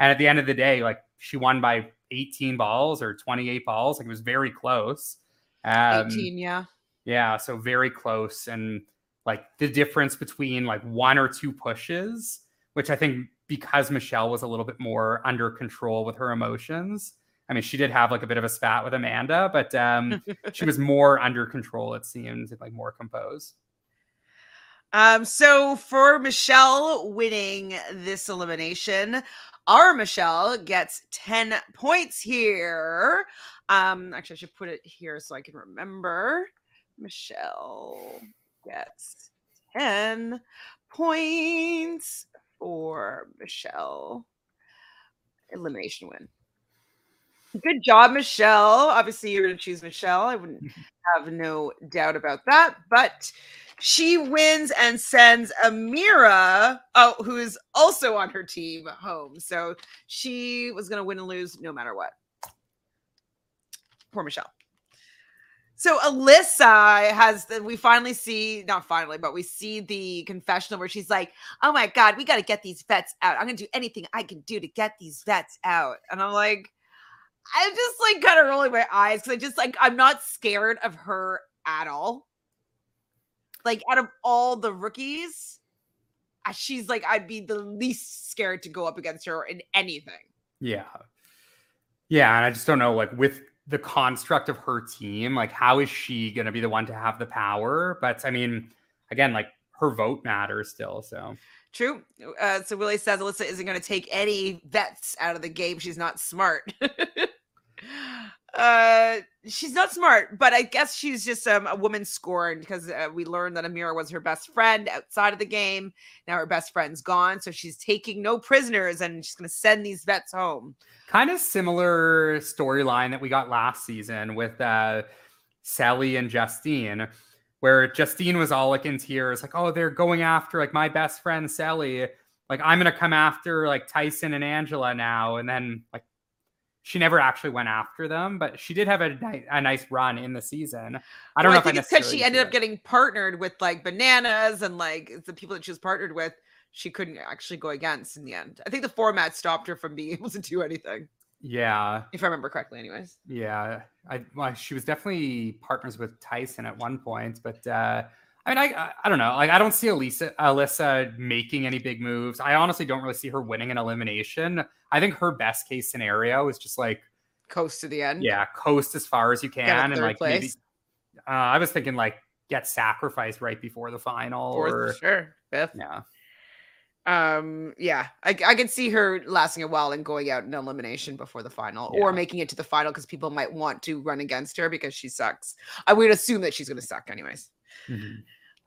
And at the end of the day, like she won by 18 balls or 28 balls. Like it was very close. Um, 18, yeah. Yeah. So very close. And like the difference between like one or two pushes, which I think because Michelle was a little bit more under control with her emotions. I mean, she did have like a bit of a spat with Amanda, but um, she was more under control, it seems, like more composed. Um, so for Michelle winning this elimination, our Michelle gets 10 points here. Um, actually, I should put it here so I can remember. Michelle gets 10 points for Michelle. Elimination win. Good job, Michelle. Obviously, you're going to choose Michelle. I wouldn't have no doubt about that. But she wins and sends Amira, oh, who is also on her team, home. So she was going to win and lose no matter what. Poor Michelle. So Alyssa has we finally see not finally, but we see the confessional where she's like, "Oh my god, we got to get these vets out. I'm gonna do anything I can do to get these vets out." And I'm like, I'm just like kind of rolling my eyes because I just like I'm not scared of her at all. Like out of all the rookies, she's like I'd be the least scared to go up against her in anything. Yeah, yeah, and I just don't know like with the construct of her team, like how is she going to be the one to have the power? But I mean, again, like her vote matters still. So true. Uh, so Willie says Alyssa isn't going to take any vets out of the game. She's not smart. uh, she's not smart, but I guess she's just um, a woman scorned because uh, we learned that amira was her best friend outside of the game. Now her best friend's gone, so she's taking no prisoners and she's going to send these vets home. Kind of similar storyline that we got last season with uh, Sally and Justine, where Justine was all like in tears, like, "Oh, they're going after like my best friend Sally." Like I'm gonna come after like Tyson and Angela now, and then like she never actually went after them, but she did have a, a nice run in the season. I don't well, know I think it's because she ended up getting partnered with like bananas and like the people that she was partnered with. She couldn't actually go against in the end. I think the format stopped her from being able to do anything. Yeah, if I remember correctly, anyways. Yeah, I well, she was definitely partners with Tyson at one point, but uh, I mean, I I don't know. Like, I don't see Alyssa Alyssa making any big moves. I honestly don't really see her winning an elimination. I think her best case scenario is just like coast to the end. Yeah, coast as far as you can, and like place. maybe. Uh, I was thinking like get sacrificed right before the final, Fourth, or sure, fifth. Yeah. Um. Yeah, I I could see her lasting a while and going out in elimination before the final, yeah. or making it to the final because people might want to run against her because she sucks. I would assume that she's going to suck anyways. Mm-hmm.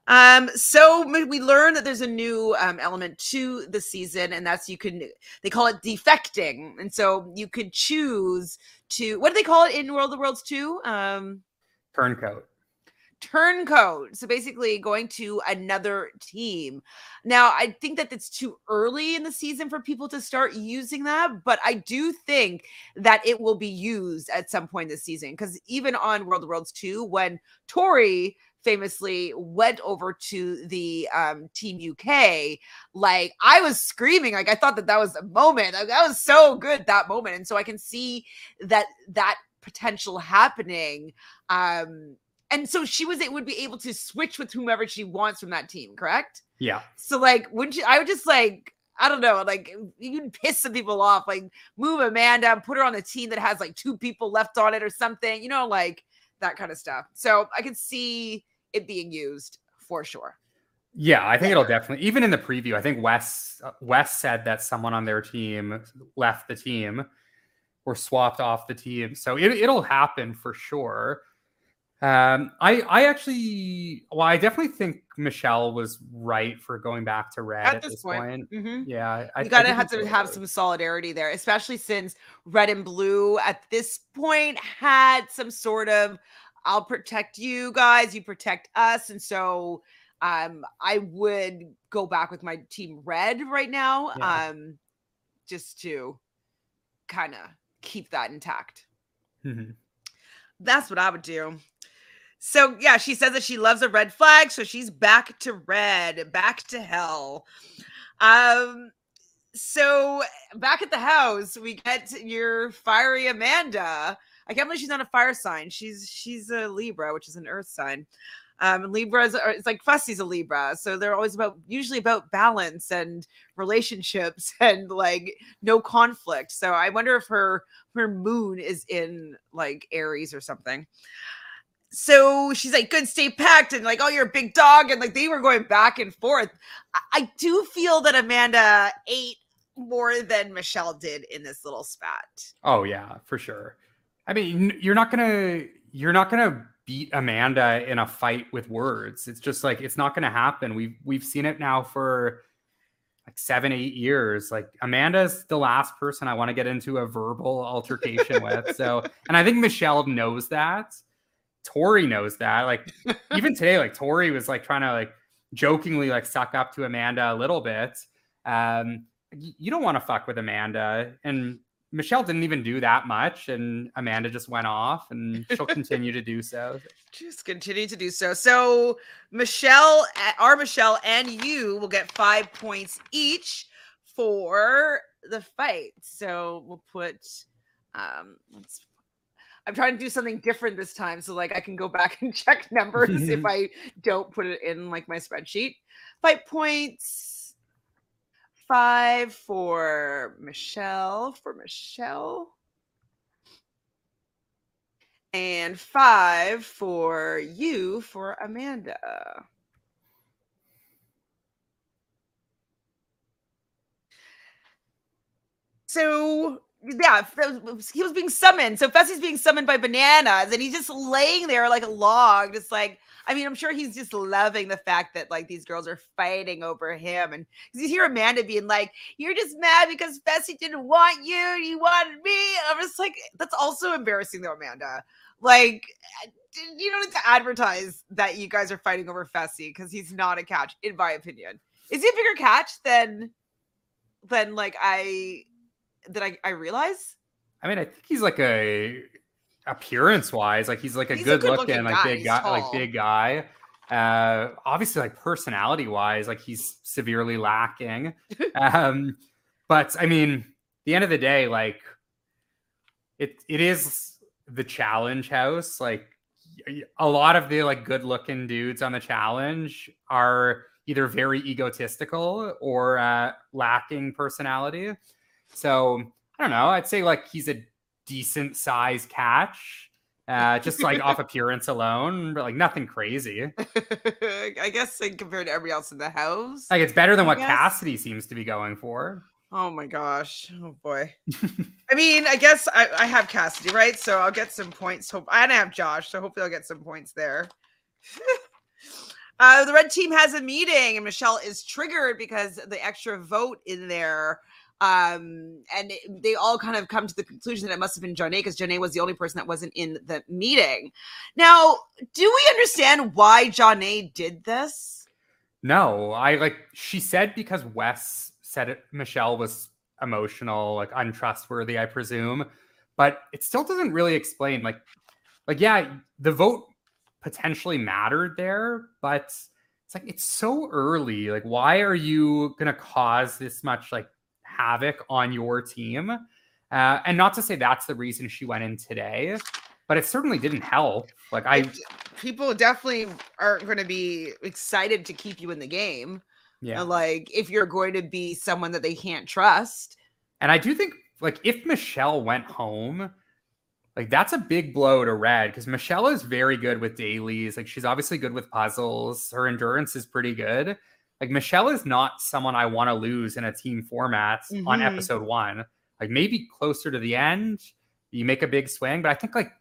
Um, so we learn that there's a new um, element to the season, and that's you can they call it defecting, and so you could choose to what do they call it in War of the Worlds 2? Um, turncoat. Turncoat. So basically, going to another team. Now, I think that it's too early in the season for people to start using that, but I do think that it will be used at some point this season because even on War of the Worlds 2, when Tori famously went over to the um, Team UK, like I was screaming, like I thought that that was a moment, like, that was so good that moment, and so I can see that that potential happening. Um, and so she was it would be able to switch with whomever she wants from that team, correct? Yeah. So like, wouldn't you? I would just like. I don't know, like you can piss some people off, like move Amanda, put her on a team that has like two people left on it or something, you know, like that kind of stuff. So I could see it being used for sure. Yeah, I think it'll definitely. Even in the preview, I think Wes Wes said that someone on their team left the team or swapped off the team, so it, it'll happen for sure. Um, I I actually, well, I definitely think Michelle was right for going back to red at, At this, this point. point. Mhm. Yeah, I, You gotta think have to have some solidarity there, especially since red and blue at this point had some sort of I'll protect you guys, you protect us. And so um I would go back with my team red right now. Yeah. Um just to kind of keep that intact. Mhm. That's what I would do. So yeah, she says that she loves a red flag, so she's back to red, back to hell. Um so back at the house, we get your fiery Amanda. I can't believe she's not a fire sign. She's she's a Libra, which is an earth sign. Um, Libras are it's like Fessy's a Libra, so they're always about usually about balance and relationships and like no conflict. So I wonder if her her moon is in like Aries or something. So she's like, good, stay packed, and like, oh, you're a big dog, and like they were going back and forth. I, I do feel that Amanda ate more than Michelle did in this little spat. Oh yeah, for sure. I mean, you're not gonna you're not gonna beat Amanda in a fight with words. It's just like it's not gonna happen. We've we've seen it now for like seven, eight years. Like Amanda's the last person I want to get into a verbal altercation with. So, and I think Michelle knows that. Tori knows that. Like even today, like Tori was like trying to like jokingly like suck up to Amanda a little bit. Um, you don't want to fuck with Amanda, and Michelle didn't even do that much, and Amanda just went off, and she'll continue to do so. Just continue to do so. So Michelle, our Michelle, and you will get five points each for the fight. So we'll put. Um, let's. I'm trying to do something different this time, so like I can go back and check numbers if I don't put it in like my spreadsheet. Fight points. Five for Michelle. For Michelle. And five for you for Amanda. So yeah, he was being summoned. So Fessy's being summoned by bananas, and he's just laying there like a log, just like I mean, I'm sure he's just loving the fact that like these girls are fighting over him, and you hear Amanda being like, "You're just mad because Fessy didn't want you, you wanted me." I'm just like, that's also embarrassing, though, Amanda. Like, uh, you don't need to advertise that you guys are fighting over Fessy because he's not a catch, in my opinion. Is he a bigger catch than than like I that I, I realize? I mean, I think he's like a appearance wise, like he's like a He's a good looking, good-looking like guy. big guy, like big guy. Uh, obviously, like personality wise, like he's severely lacking. um, but I mean, the end of the day, like it it is the challenge house. Like a lot of the like good looking dudes on the challenge are either very egotistical or uh, lacking personality. So I don't know. I'd say like he's a decent size catch, uh, just like off appearance alone, but like nothing crazy. I guess like, compared to everybody else in the house. Like it's better than I what guess. Cassidy seems to be going for. Oh my gosh. Oh boy. I mean, I guess I, I have Cassidy, right? So I'll get some points. Hope I have Josh, so hopefully I'll get some points there. uh, the red team has a meeting, and Michelle is triggered because the extra vote in there. Um, and it- they all kind of come to the conclusion that it must have been Jonna because Jonna was the only person that wasn't in the meeting. Now, do we understand why Jonna did this? No, I like she said because Wes said it Michelle was emotional, like untrustworthy, I presume. But it still doesn't really explain like like yeah, the vote potentially mattered there, but it's like it's so early. Like, why are you gonna cause this much like havoc on your team? Uh, and not to say that's the reason she went in today, but it certainly didn't help. Like I, people definitely aren't going to be excited to keep you in the game. yeah, Like if you're going to be someone that they can't trust. and I do think like if Michelle went home, like that's a big blow to Red because Michelle is very good with dailies. Like she's obviously good with puzzles. Her endurance is pretty good. Like Michelle is not someone I want to lose in a team format on Mhm. episode one. Like maybe closer to the end, you make a big swing, but I think like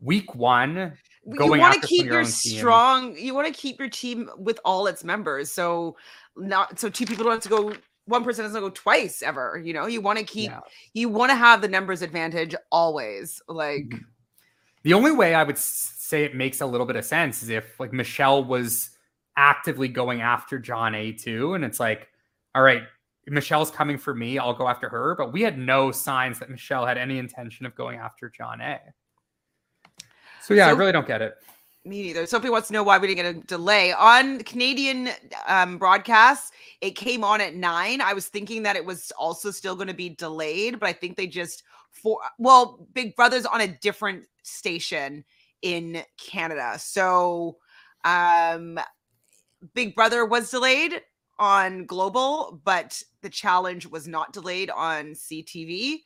week one, Going you want to keep your your own team. strong you want to keep your team with all its members so not so two people don't have to go one person doesn't go twice ever you know you want to keep yeah. you want to have the numbers advantage always like Mhm. The only way I would say it makes a little bit of sense is if like Michelle was actively going after Jonna too, and it's like, all right, Michelle's coming for me, I'll go after her. But we had no signs that Michelle had any intention of going after John A. So yeah, I really don't get it. me neither sophie wants to know why we didn't get a delay on canadian um broadcasts it came on at nine i was thinking that it was also still going to be delayed but i think they just for well big brother's on a different station in canada so um big brother was delayed on global but the challenge was not delayed on ctv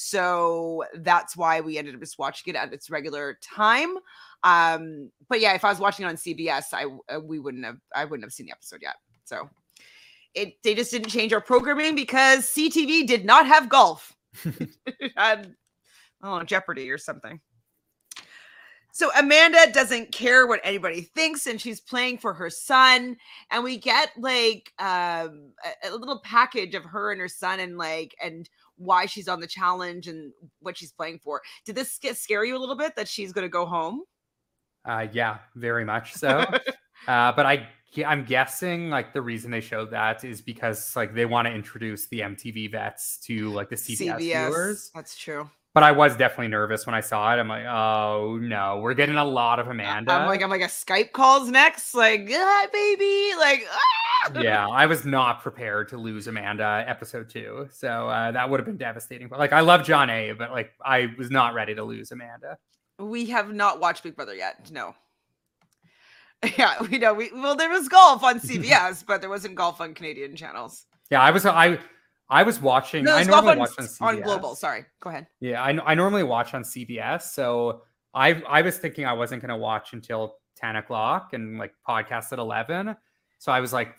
so that's why we ended up just watching it at its regular time. Um but yeah if i was watching it on cbs i uh, we wouldn't have i wouldn't have seen the episode yet. So it they just didn't change our programming because ctv did not have golf. It had oh jeopardy or something so amanda doesn't care what anybody thinks and she's playing for her son and we get like um a, a little package of her and her son and like and why she's on the challenge and what she's playing for did this get scare you a little bit that she's going to go home Uh, yeah, very much so. uh, but I, I'm guessing like the reason they showed that is because like they want to introduce the MTV vets to like the CBS, viewers. That's true. But I was definitely nervous when I saw it. I'm like, oh no, we're getting a lot of Amanda. I'm like, I'm like, a Skype calls next, like, ah, baby, like, ah! yeah, I was not prepared to lose Amanda episode two, so uh, that would have been devastating. But like, I love Jonna, but like, I was not ready to lose Amanda. We have not watched Big Brother yet. No. Yeah, we know. We well, there was golf on CBS, but there wasn't golf on Canadian channels. Yeah, I was, I, I was watching. No, I normally on, watch on s- on Global. Sorry, go ahead. Yeah, I, I normally watch on CBS, so I I was thinking I wasn't going to watch until ten o'clock and like podcast at eleven. So I was like,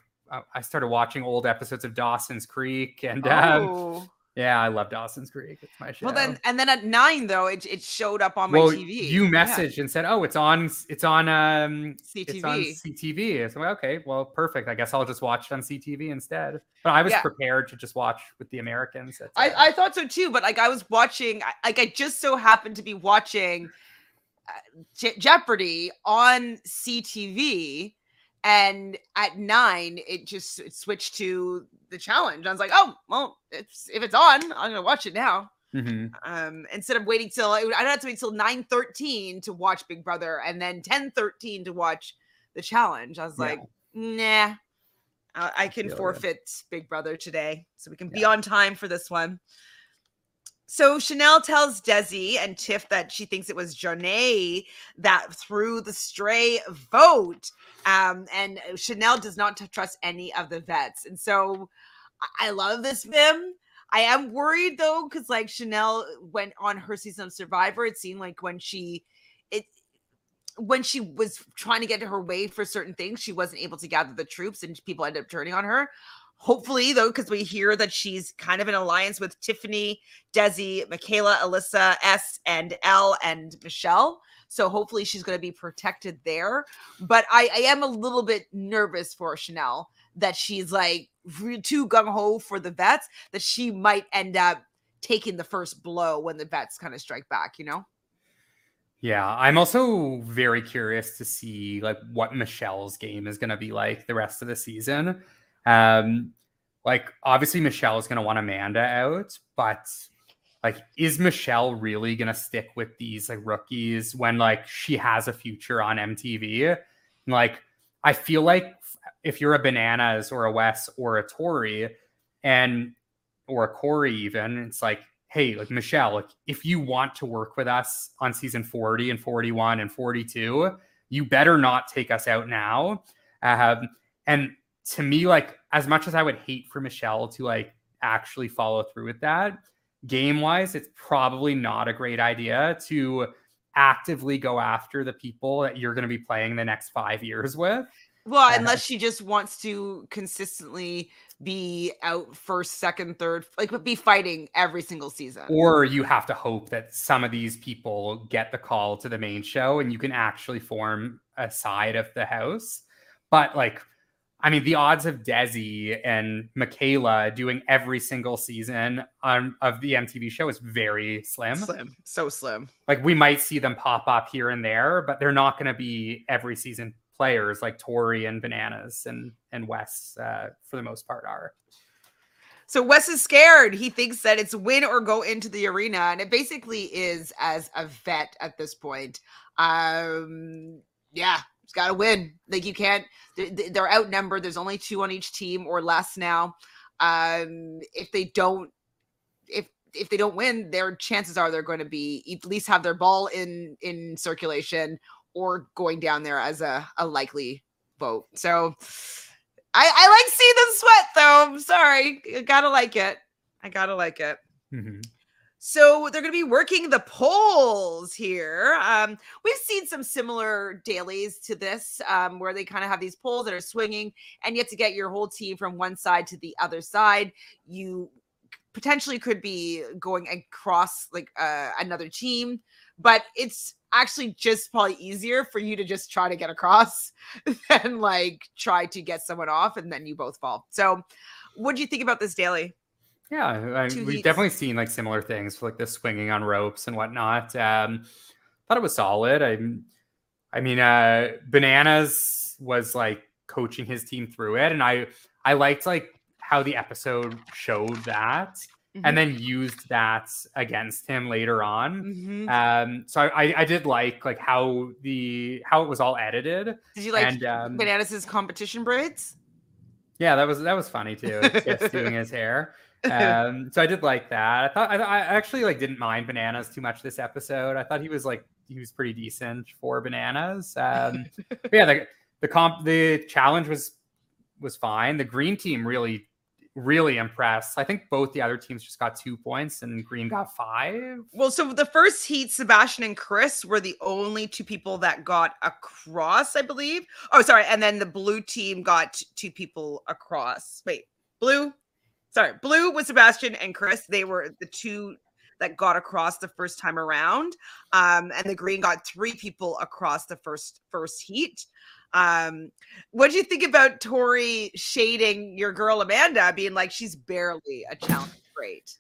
I started watching old episodes of Dawson's Creek, and um, Oh. Yeah, I love Dawson's Creek. It's my show. well, then, and then at nine though, it, it showed up on my well, TV. you Yeah, messaged and said, "Oh, it's on, it's on, um, it's on CTV. CTV." So I'm like, okay, well, perfect. I guess I'll just watch it on CTV instead. But I was Yeah. prepared to just watch with the Americans. I, uh, I thought so too, but like I was watching, like I just so happened to be watching uh, Je- Jeopardy on CTV, and at nine it just it switched to the challenge. I was like, oh well, it's if it's on, I'm gonna watch it now. mhm. Um, instead of waiting till I don't have to wait till nine thirteen to watch Big Brother, and then ten thirteen to watch the challenge. I was Yeah. like, nah. I I can forfeit Big Brother today, so we can be on time for this one. So Chanelle tells Desi and Tiff that she thinks it was Jonna that threw the stray vote. Um, and Chanelle does not t- trust any of the vets. And so I, I love this Vim. I am worried though, because like Chanelle went on her season of Survivor, it seemed like when she it when she was trying to get her way for certain things, she wasn't able to gather the troops and people ended up turning on her. Hopefully, though, because we hear that she's kind of in alliance with Tiffany, Desi, Michaela, Alyssa, S, and L, and Michelle. So hopefully she's going to be protected there. But I, I am a little bit nervous for Chanelle that she's like too gung ho for the vets, that she might end up taking the first blow when the vets kind of strike back, you know? Yeah, I'm also very curious to see like what Michelle's game is going to be like the rest of the season. Um, like obviously Michelle is to want Amanda out, but like is Michelle really gonna stick with these like rookies when like she has a future on MTV? And, like I feel like if you're a bananas or a Wes or a Tori and or a Cory even, it's like, hey, like Michelle, like if you want to work with us on season 40 and 41 and 42, you better not take us out now. Um, and to me, like as much as I would hate for Michelle to like actually follow through with that, game wise, it's probably not a great idea to actively go after the people that you're going to be playing the next five years with. Well, unless she just wants to consistently be out first, second, third, like be fighting every single season. Or you have to hope that some of these people get the call to the main show and you can actually form a side of the house. But like I mean, the odds of Desi and Michaela doing every single season on, of the MTV show is very slim. Slim, so slim. Like we might see them pop up here and there, but they're not going to be every season players like Tori and Bananas and and Wes uh, for the most part are. So Wes is scared. He thinks that it's win or go into the arena, and it basically is as a vet at this point. Um, yeah, it's got to win. Like you can't. They're outnumbered. There's only two on each team or less now. Um, if they don't, if if they don't win, their chances are they're going to be at least have their ball in in circulation or going down there as a a likely vote. So I I like seeing them sweat though. I'm sorry, I gotta like it. I gotta like it. Mm-hmm. So they're going to be working the polls here. Um, we've seen some similar dailies to this, um, where they kind of have these polls that are swinging, and you have to get your whole team from one side to the other side. You potentially could be going across like uh, another team, but it's actually just probably easier for you to just try to get across than like try to get someone off, and then you both fall. So, what do you think about this daily? Yeah, I, we've heats. definitely seen like similar things, like the swinging on ropes and whatnot. Um, thought it was solid. I, I mean, uh, Bananas was like coaching his team through it, and I, I liked like how the episode showed that, mm-hmm. and then used that against him later on. Mm-hmm. Um, so I, I did like like how the how it was all edited. Did you like and, um, Bananas's competition braids? Yeah, that was that was funny too. Just doing his hair um, so I did like that. I thought I, I, actually like didn't mind bananas too much this episode. I thought he was like he was pretty decent for bananas. Um, yeah, the the comp the challenge was was fine. The green team really really impressed. I think both the other teams just got two points and Green got five. Well, so the first heat, Sebastian and Chris were the only two people that got across, I believe. Oh, sorry. And then the blue team got two people across. Wait, blue, sorry, Blue was Sebastian and Chris. They were the two that got across the first time around. Um, and the green got three people across the first first heat. Um, what do you think about Tori shading your girl Amanda, being like she's barely a challenge great?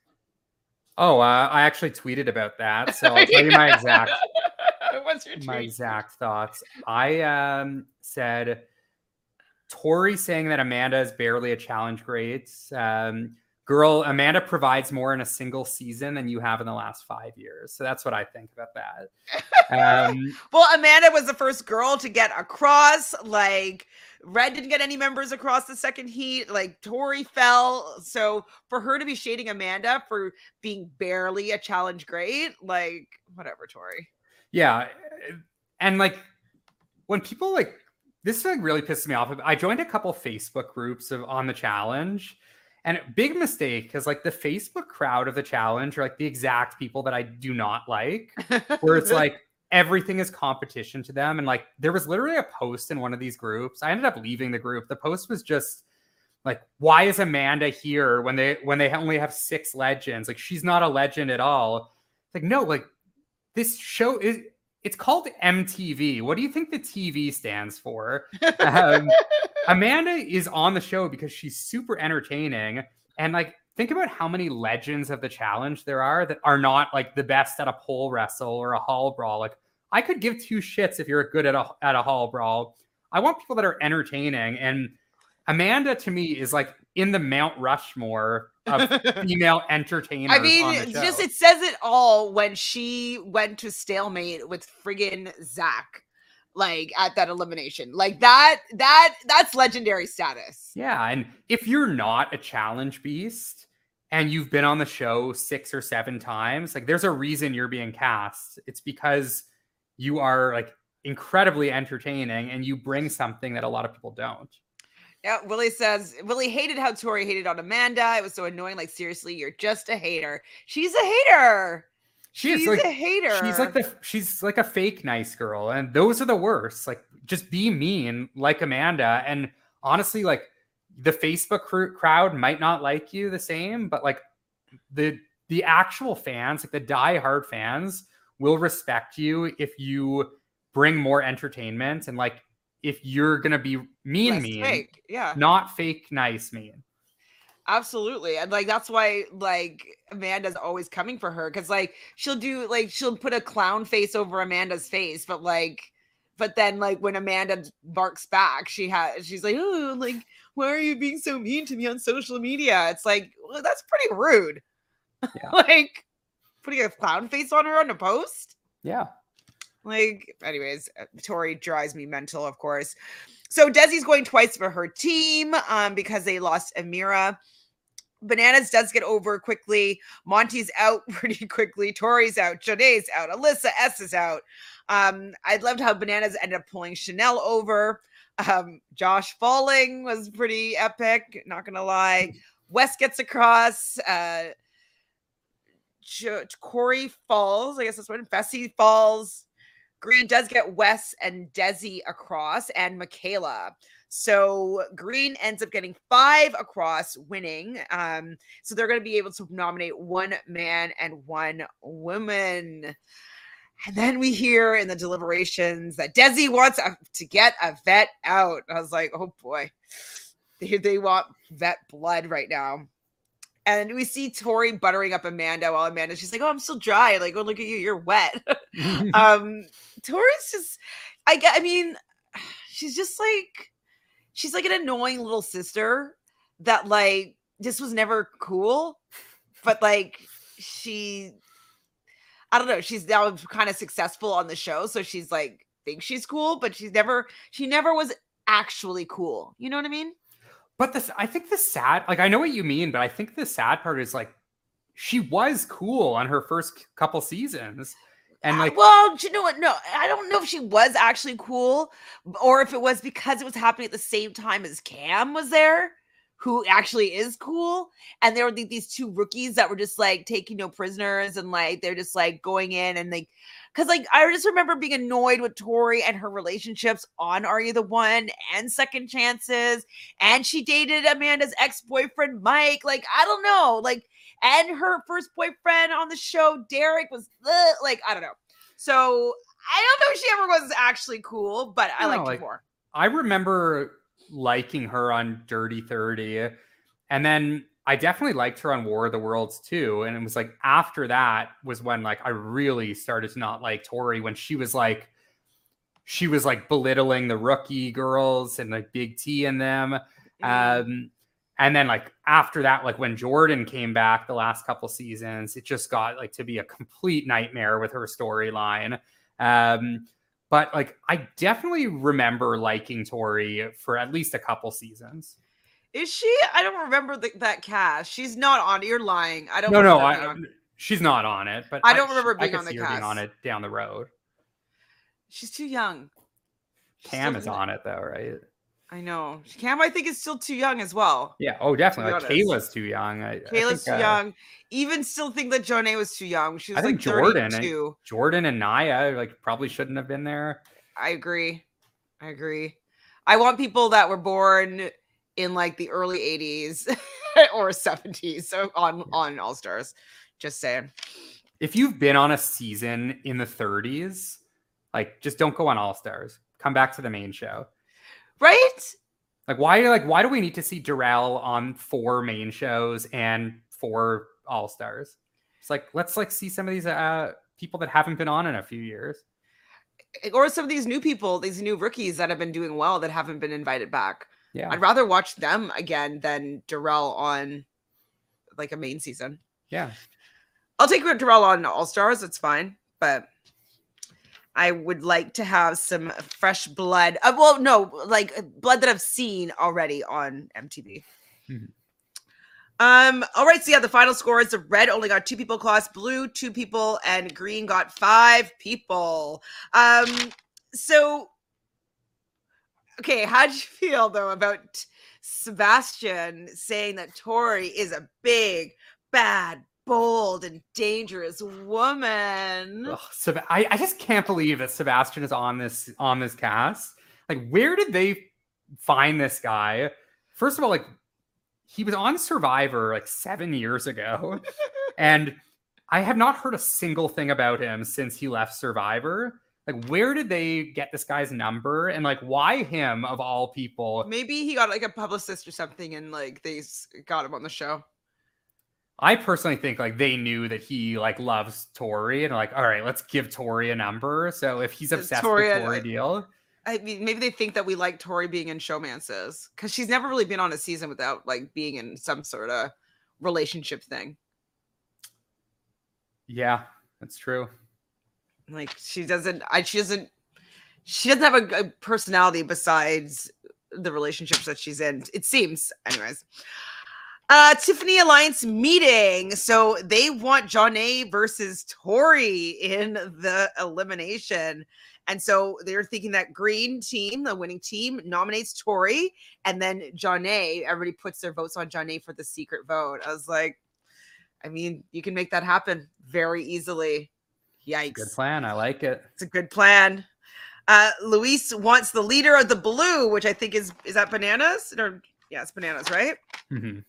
Oh, uh, I actually tweeted about that, so I'll tell you my exact my exact thoughts. I um, said Tori saying that Amanda is barely a challenge great. Um, girl, Amanda provides more in a single season than you have in the last five years. So that's what I think about that. Um, well, Amanda was the first girl to get across. Like, Red didn't get any members across the second heat. Like, Tori fell. So for her to be shading Amanda for being barely a challenge great, like, whatever, Tori. Yeah. And like, when people like this like really pisses me off. I joined a couple Facebook groups of on the challenge, and big mistake because like the Facebook crowd of the challenge are like the exact people that I do not like. Where it's like everything is competition to them, and like there was literally a post in one of these groups. I ended up leaving the group. The post was just like, "Why is Amanda here when they when they only have six legends? Like she's not a legend at all." It's like no, like this show is it's called MTV. What do you think the TV stands for? Um, Amanda is on the show because she's super entertaining. And like, think about how many legends of the challenge there are that are not like the best at a pole wrestle or a hall brawl. Like, I could give two shits if you're good at a at a hall brawl. I want people that are entertaining. And Amanda to me is like in the Mount Rushmore of female entertainers. I on the mean, just it says it all when she went to stalemate with friggin' Zach, like at that elimination. Like that, that that's legendary status. Yeah, and if you're not a challenge beast and you've been on the show six or seven times, like there's a reason you're being cast. It's because you are like incredibly entertaining and you bring something that a lot of people don't. Yeah, Willie says Willie hated how Tori hated on Amanda. It was so annoying. Like, seriously, you're just a hater. She's a hater. She is She's like a hater. she's like the she's like a fake nice girl, and those are the worst. Like just be mean like Amanda. And honestly, like the Facebook cr- crowd might not like you the same, but like the the actual fans, like the die-hard fans, will respect you if you bring more entertainment and like if you're gonna be mean less mean, fake. Yeah, not fake nice mean. absolutely. And like that's why like Amanda's always coming for her because like she'll do like she'll put a clown face over Amanda's face, but like. But then, like when Amanda barks back, she has she's like, "Oh, like why are you being so mean to me on social media?" It's like, well, that's pretty rude. Yeah. like putting a clown face on her on a post. Yeah. Like, anyways, uh, Tori drives me mental, of course. So Desi's going twice for her team um, because they lost Amira. Bananas does get over quickly. Monte's out pretty quickly. Tori's out. Jonna's out. Alyssa S is out. Um, I loved how Bananas ended up pulling Chanelle over. Um, Josh falling was pretty epic, not gonna lie. Wes gets across. Uh, Jo- Cory falls. I guess that's what Fessy falls. Green does get Wes and Desi across and Michaela. So Green ends up getting five across, winning. Um, so they're going to be able to nominate one man and one woman. And then we hear in the deliberations that Desi wants a, to get a vet out. I was like, oh boy, they, they want vet blood right now. And we see Tori buttering up Amanda while Amanda, she's like, oh, I'm still dry. Like, oh, look at you, you're wet. um tori's just i i mean she's just like she's like an annoying little sister that like this was never cool but like she i don't know she's now kind of successful on the show so she's like thinks she's cool but she's never she never was actually cool you know what i mean? But this, I think the sad, like I know what you mean, but I think the sad part is like she was cool on her first couple seasons, and Uh, like well, do you know what? No, I don't know if she was actually cool or if it was because it was happening at the same time as Cam was there, who actually is cool. And there were the- these two rookies that were just like taking no prisoners and like they're just like going in and like, because like I just remember being annoyed with Tori and her relationships on Are You the One and Second Chances. And she dated Amanda's ex boyfriend, Mike. Like, I don't know. Like, and her first boyfriend on the show, Derek, was ugh, like, I don't know. So I don't know if she ever was actually cool, but I No, liked like- her more. I remember liking her on Dirty 30. And then I definitely liked her on War of the Worlds too. And it was like after that was when like I really started to not like Tori when she was like she was like belittling the rookie girls and like Big T in them. Mm. Um and then like after that, like when Jordan came back the last couple seasons, it just got like to be a complete nightmare with her storyline. Um, but like I definitely remember liking Tori for at least a couple seasons. Is she? I don't remember the, that cast. She's not on. You're lying. I don't. Know. No, no, I, she's not on it, but I don't remember being could on the her being on it down the road. she's too young. Cam is on it though, right? I know. Cam, I think is still too young as well. Yeah. Oh, definitely. Like honest. Kayla's too young. I, I Kayla's think, too uh, young. Even still think that Jonna was too young. She was I think like Jordan and- Jordan and Naya like probably shouldn't have been there. I agree. I agree. I want people that were born in like the early 80s or 70s so on on All Stars. Just saying. if you've been on a season in the 30s, like just don't go on All Stars. Come back to the main show. Right? Like why like why do we need to see Darrell on four main shows and four All Stars? It's like let's like see some of these uh people that haven't been on in a few years. Or some of these new people, these new rookies that have been doing well that haven't been invited back. Yeah. I'd rather watch them again than Darrell on like a main season. Yeah. I'll take Darrell on All Stars. It's fine, but I would like to have some fresh blood. Uh, well, no, like uh, blood that I've seen already on MTV. Mhm. Um. All right. So yeah, the final score is the red only got two people across, blue two people, and green got five people. Um. So, okay, how'd you feel though about Sebastian saying that Tori is a big, bad, bold, and dangerous woman? Ugh, Seb- I, I just can't believe that Sebastian is on this on this cast. Like, where did they find this guy? First of all, like he was on Survivor like seven years ago, and I have not heard a single thing about him since he left Survivor. Like, where did they get this guy's number, and like, why him of all people? Maybe he got like a publicist or something, and like they s- got him on the show. I personally think like they knew that he like loves Tori, and like, all right, let's give Tori a number. So if he's Uh, obsessed Tori, with Tori deal, I mean, maybe they think that we like Tori being in showmances because she's never really been on a season without like being in some sort of relationship thing. yeah, that's true. Like she doesn't, I she doesn't, she doesn't have a, a personality besides the relationships that she's in. It seems, anyways. Uh, Tiffany Alliance meeting. So they want Jonna versus Tori in the elimination. And so they're thinking that green team, the winning team, nominates Tori, and then Jonna. Everybody puts their votes on Jonna for the secret vote. I was like, I mean, you can make that happen very easily. Yikes. Good plan. I like it. It's a good plan. Uh, Luis wants the leader of the blue, which I think is is that bananas or yeah, it's bananas, right? Mhm.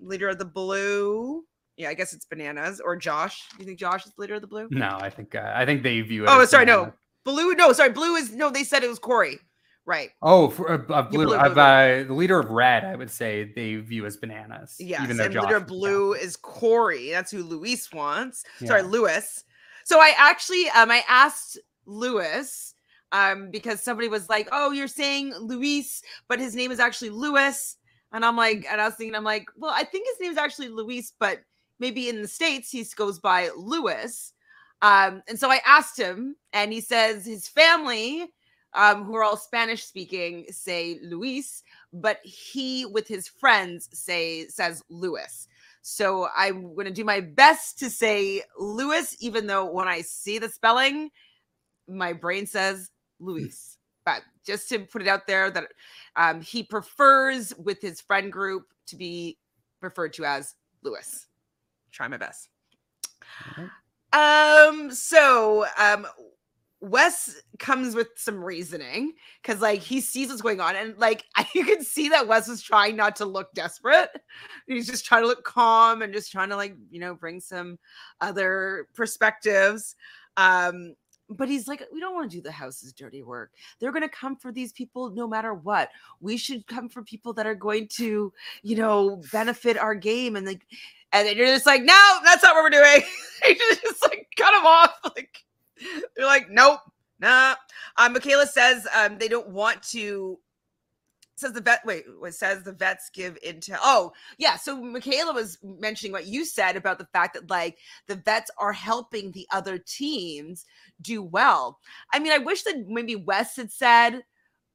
Leader of the blue. Yeah, I guess it's bananas or Josh. You think Josh is the leader of the blue? No, I think uh, I think they view it. Oh, sorry, banana. no. Blue. No, sorry. Blue is no. They said it was Cory. Right. Oh, for uh, uh, blue, blue, uh, blue, the leader of red, I would say they view as bananas. Yes. even though and Josh leader of blue is Cory. That's who Luis wants. down. Sorry, Yeah. Lewis. So I actually um I asked Lewis um because somebody was like, "Oh, you're saying Luis, but his name is actually Lewis." And I'm like, and I was thinking, I'm like, well, I think his name is actually Luis, but maybe in the states he goes by Lewis. Um, and so I asked him, and he says his family, um, who are all Spanish speaking, say Luis, but he with his friends say says Lewis. So I'm going to do my best to say Lewis, even though when I see the spelling, my brain says Luis. But just to put it out there that um, he prefers with his friend group to be referred to as Lewis. Try my best. Um, so um Wes comes with some reasoning because like he sees what's going on, and like you can see that Wes was trying not to look desperate. He's just trying to look calm and just trying to like you know bring some other perspectives. Um, but he's like, we don't want to do the house's dirty work. They're going to come for these people no matter what. We should come for people that are going to, you know, benefit our game. And like, and then you're just like, no, that's not what we're doing. you just like cut them off. Like, they're like, nope, nah. Um, Michaela says um, they don't want to. Says the vet. Wait, what says the vets give intel? Oh, yeah. So Michaela was mentioning what you said about the fact that like the vets are helping the other teams do well. I mean, I wish that maybe Wes had said,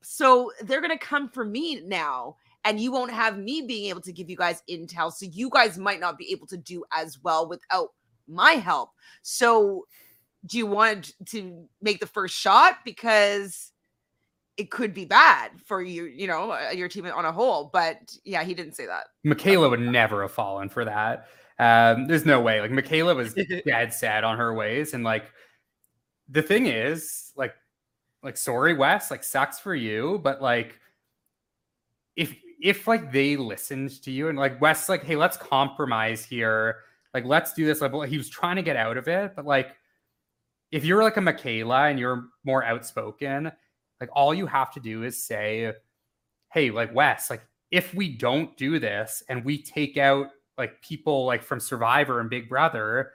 so they're gonna come for me now, and you won't have me being able to give you guys intel, so you guys might not be able to do as well without my help. So do you want to make the first shot because it could be bad for you, you know, uh, your team on a whole. But yeah, he didn't say that. Michaela would never have fallen for that. Um, there's no way. Like Michaela was dead sad on her ways, and like the thing is, like, like sorry, Wes, like sucks for you, but like if if like they listened to you and like Wes, like, hey, let's compromise here. Like, let's do this. Like, he was trying to get out of it, but like if you're like a Michaela and you're more outspoken, like all you have to do is say, hey, like Wes, like if we don't do this and we take out like people like from Survivor and Big Brother,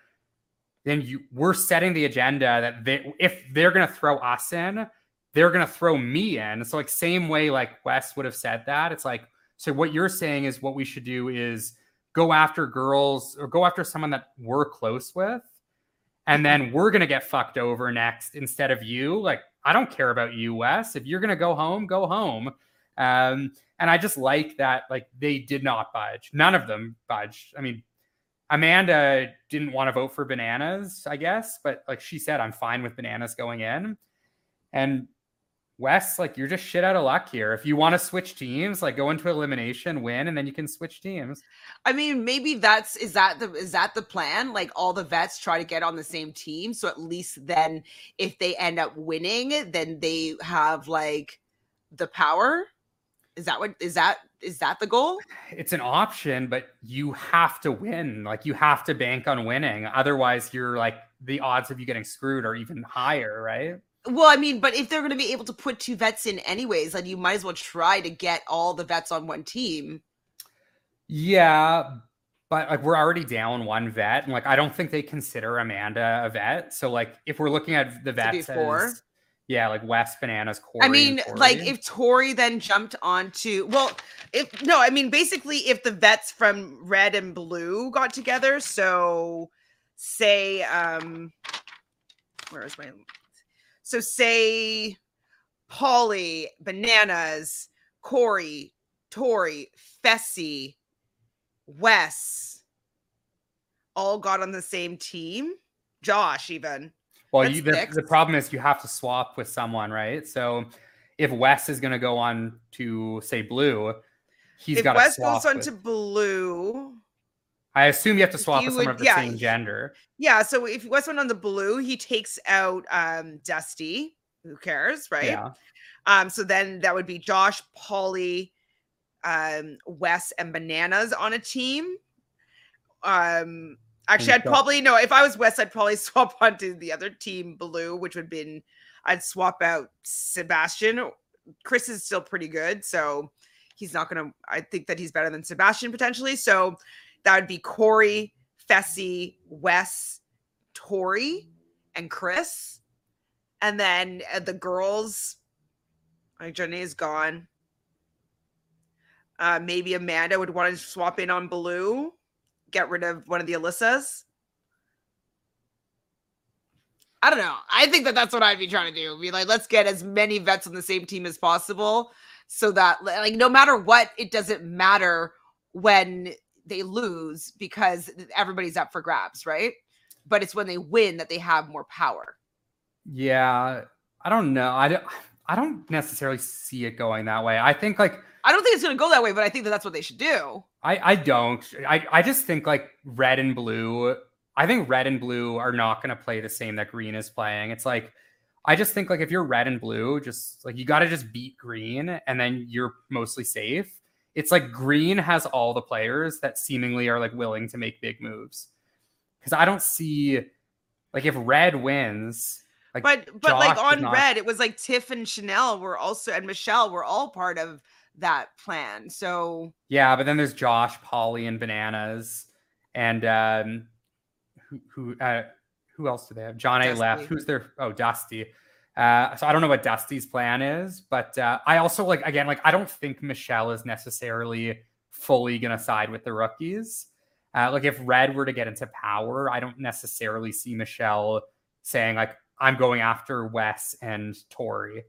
then you we're setting the agenda that they if they're gonna throw us in, they're gonna throw me in. So like same way like Wes would have said that. It's like so what you're saying is what we should do is go after girls or go after someone that we're close with, and then we're gonna get fucked over next instead of you. Like I don't care about you, Wes. If you're gonna go home, go home. Um, and I just like that like they did not budge. None of them budged. I mean, Amanda didn't want to vote for bananas, I guess, but like she said, I'm fine with bananas going in. And Wes, like you're just shit out of luck here. If you want to switch teams, like go into elimination, win, and then you can switch teams. I mean, maybe that's is that the is that the plan? Like all the vets try to get on the same team, so at least then if they end up winning, then they have like the power. Is that what is that is that the goal? It's an option, but you have to win. Like you have to bank on winning. Otherwise, you're like the odds of you getting screwed are even higher, right? Well, I mean, but if they're going to be able to put two vets in anyways, then you might as well try to get all the vets on one team. Yeah, but like we're already down one vet, and like I don't think they consider Amanda a vet. So like if we're looking at the vets four? as yeah, like Wes Bananas Cory. I mean, and like if Tori then jumped onto well, if no, I mean basically if the vets from red and blue got together, so say um where is my so say Paulie, Bananas, Cory, Tori, Fessy, Wes all got on the same team. Josh even. Well, That's you, the, the problem is you have to swap with someone, right? So if Wes is going to go on to say blue, he's got to Wes goes on with- to blue, I assume you have to swap with someone of the yeah, same gender. Yeah, so if Wes went on the blue, he takes out um Dusty. Who cares, right? Yeah. Um, so then that would be Josh, Paulie, um, Wes, and Bananas on a team. Um, actually, I'd probably no. If I was Wes, I'd probably swap onto the other team, blue, which would been I'd swap out Sebastian. Chris is still pretty good, so he's not gonna. I think that he's better than Sebastian potentially. So that would be Cory, Fessy, Wes, Tori, and Chris. And then uh, the girls, like Jonna's gone. Uh, maybe Amanda would want to swap in on Blue, get rid of one of the Alyssas. I don't know. I think that that's what I'd be trying to do. Be like, let's get as many vets on the same team as possible, so that like no matter what, it doesn't matter when they lose because everybody's up for grabs, right? But it's when they win that they have more power. Yeah. I don't know. I don't, I don't necessarily see it going that way. I think like I don't think it's going to go that way, but I think that that's what they should do. I, I don't. I, I just think like red and blue. I think red and blue are not going to play the same that green is playing. It's like I just think like if you're red and blue, just like you got to just beat green and then you're mostly safe. It's like green has all the players that seemingly are like willing to make big moves. Because I don't see like if red wins, like But but like Josh did on not- red, it was like Tiff and Chanelle were also and Michelle were all part of that plan. So Yeah, but then there's Josh, Paulie, and Bananas, and um, who who uh, who else do they have? Jonna left. Who's their? Oh, Dusty. Uh, so I don't know what Dusty's plan is, but uh, I also like again like I don't think Michelle is necessarily fully gonna side with the rookies. Uh, like if Red were to get into power, I don't necessarily see Michelle saying like I'm going after Wes and Tori.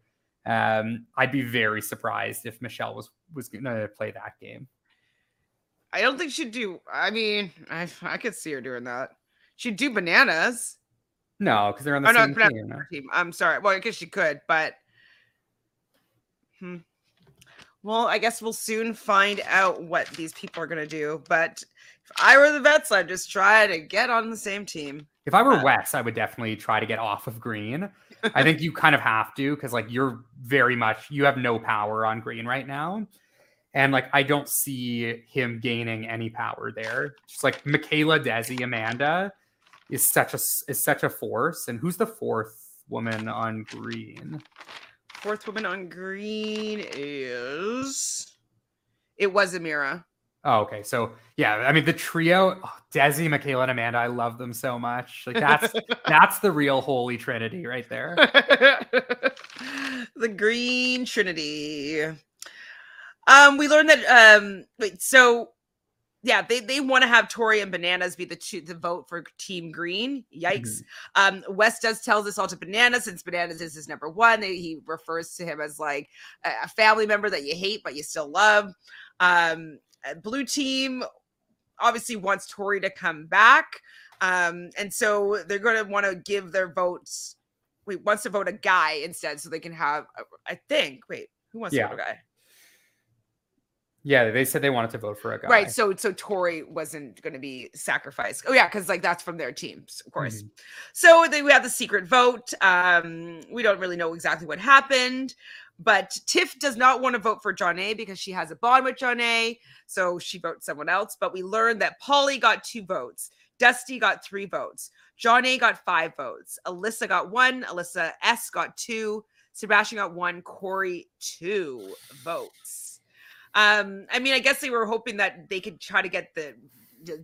Um, I'd be very surprised if Michelle was was gonna play that game. I don't think she'd do. I mean, I I could see her doing that. She'd do bananas. No, because they're on the Oh, no, same but- team. Team. I'm sorry. Well, I guess she could, but hmm. Well, I guess we'll soon find out what these people are gonna do. But if I were the vets, I'd just try to get on the same team. If I were Uh, Wes, I would definitely try to get off of green. I think you kind of have to because like you're very much you have no power on green right now. And like I don't see him gaining any power there. Just like Michaela, Desi, Amanda is such a is such a force. And who's the fourth woman on green? Fourth woman on green is it was Amira. Oh, okay. So yeah, I mean the trio, oh, Desi, Michaela, and Amanda. I love them so much. Like that's that's the real holy trinity right there. the Green Trinity. Um, we learned that um wait, so yeah, they, they want to have Tori and Bananas be the two, the vote for Team Green. Yikes. Um, Wes does tell this all to Bananas since Bananas is his number one. They, he refers to him as like a, a family member that you hate but you still love. Um, uh, Blue Team obviously wants Tori to come back. Um, and so they're going to want to give their votes. Wait, wants to vote a guy instead, so they can have. I think. Wait, who wants Yeah. to vote a guy? Yeah, they said they wanted to vote for a guy. Right. So so Tori wasn't going to be sacrificed. Oh yeah, because like that's from their teams, of course. Mhm. So then we have the secret vote. Um, we don't really know exactly what happened, but Tiff does not want to vote for Jonna because she has a bond with Jonna. So she votes someone else. But we learned that Paulie got two votes. Dusty got three votes. Jonna got five votes. Alyssa got one. Alyssa S got two. Sebastian got one. Cory two votes. Um, I mean, I guess they were hoping that they could try to get the,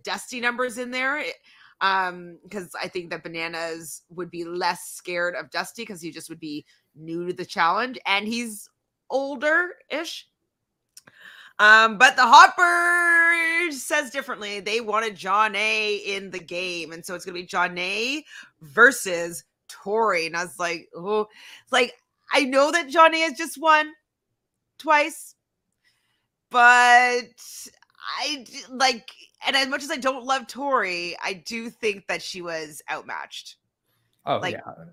Dusty numbers in there. It- Um, because I think that Bananas would be less scared of Dusty because he just would be new to the challenge and he's older ish. Um, but the Hopper says differently. They wanted Jonna in the game, and so it's gonna be Jonna versus Tori. And I was like, oh, like I know that Jonna has just won twice, but I like, and as much as I don't love Tori, I do think that she was outmatched, Oh like- yeah,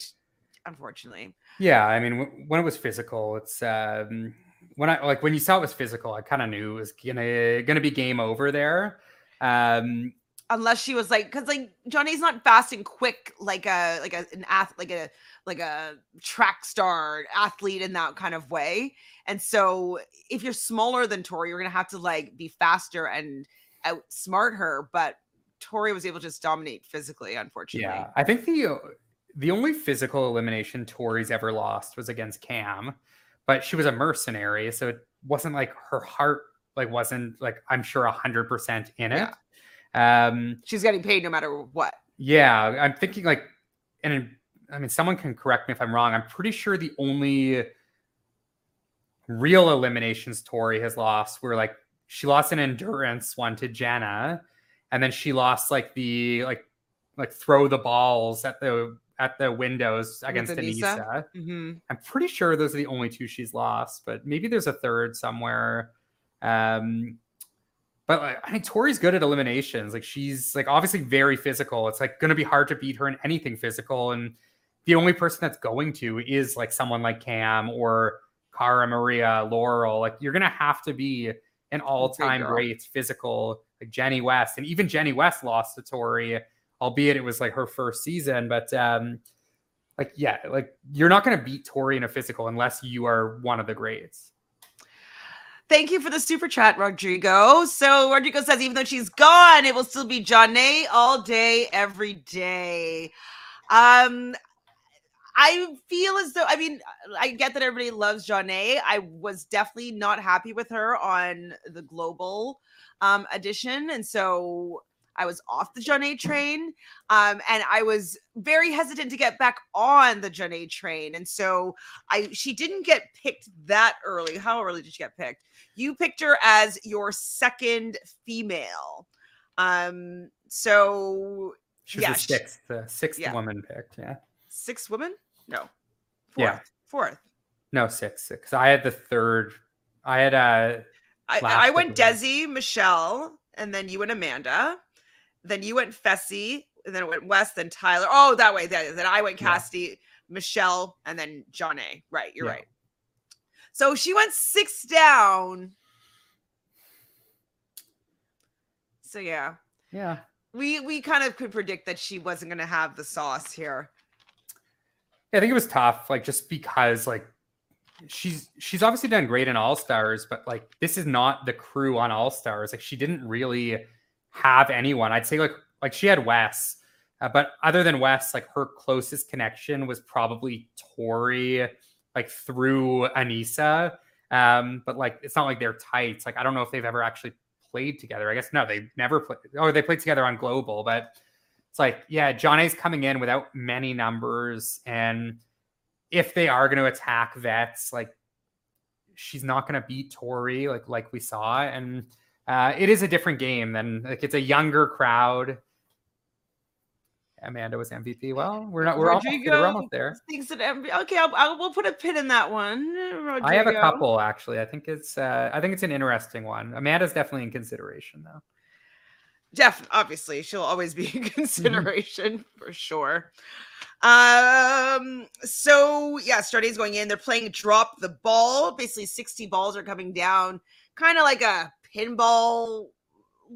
unfortunately. yeah. I mean, w- when it was physical, it's um, when I like when you saw it was physical, I kind of knew it was gonna gonna be game over there. Um, Unless she was like, because like Jonna's not fast and quick like a like a an ath like a like a track star athlete in that kind of way. And so if you're smaller than Tori, you're gonna have to like be faster and outsmart her. But Tori was able to just dominate physically, unfortunately. yeah, I think the uh, the only physical elimination Tori's ever lost was against Kam, but she was a mercenary, so it wasn't like her heart like wasn't like I'm sure hundred percent in it. Um, She's getting paid no matter what. Yeah, I'm thinking like, and I mean, someone can correct me if I'm wrong. I'm pretty sure the only real eliminations Tori has lost were like she lost an endurance one to Jenna, and then she lost like the like like throw the balls at the at the windows against Aneesa? Mm-hmm. I'm pretty sure those are the only two she's lost, but maybe there's a third somewhere. Um, but like, I think Tori's good at eliminations. Like she's like obviously very physical. It's like going to be hard to beat her in anything physical, and the only person that's going to is like someone like Kam or Cara Maria, Laurel. Like you're gonna have to be an all-time great physical, like Jenny West, and even Jenny West lost to Tori, albeit it was like her first season. But um, like yeah, like you're not gonna beat Tori in a physical unless you are one of the greats. Thank you for the super chat, Rodrigo. So Rodrigo says, even though she's gone, it will still be Jonna all day, every day. Um, I feel as though I mean I get that everybody loves Jonna. I was definitely not happy with her on the global um edition, and so I was off the Jonna train. Um, and I was very hesitant to get back on the Jonna train. And so I she didn't get picked that early. How early did she get picked? You picked her as your second female. Um, so She was Yeah, the sixth, the sixth yeah. woman picked. Yeah, sixth woman? No. Fourth. Yeah. Fourth. no six, six. I had the third. I had uh I, I went Desi, Michelle, and then you and Amanda. Then you went Fessy, and then it went Wes, then Tyler. Oh, that way. Then, then I went Yeah. Michelle, and then Jonna. Right, you're Yeah. right. So she went six down. So yeah, yeah. we we kind of could predict that she wasn't going to have the sauce here. I think it was tough, like just because like she's she's obviously done great in All Stars, but like this is not the crew on All Stars. Like she didn't really have anyone. I'd say like like she had Wes, uh, but other than Wes, like her closest connection was probably Tori, like through Aneesa. Um, but like it's not like they're tight. Like I don't know if they've ever actually played together. I guess no, they never played. Oh, they played together on global, but it's like yeah, Jonna's coming in without many numbers, and if they are going to attack vets, like she's not going to beat Tori like like we saw, and uh, it is a different game than like it's a younger crowd. Amanda was MVP. Well, we're not. We're almost, we're almost there. Thinks that MV- okay, I'll, I'll, we'll put a pin in that one. Rodrigo. I have a couple actually. I think it's. Uh, I think it's an interesting one. Amanda's definitely in consideration though. Definitely, obviously, she'll always be a consideration mm-hmm. for sure. Um. So yeah, Starday's going in. They're playing drop the ball. Basically, sixty balls are coming down, kind of like a pinball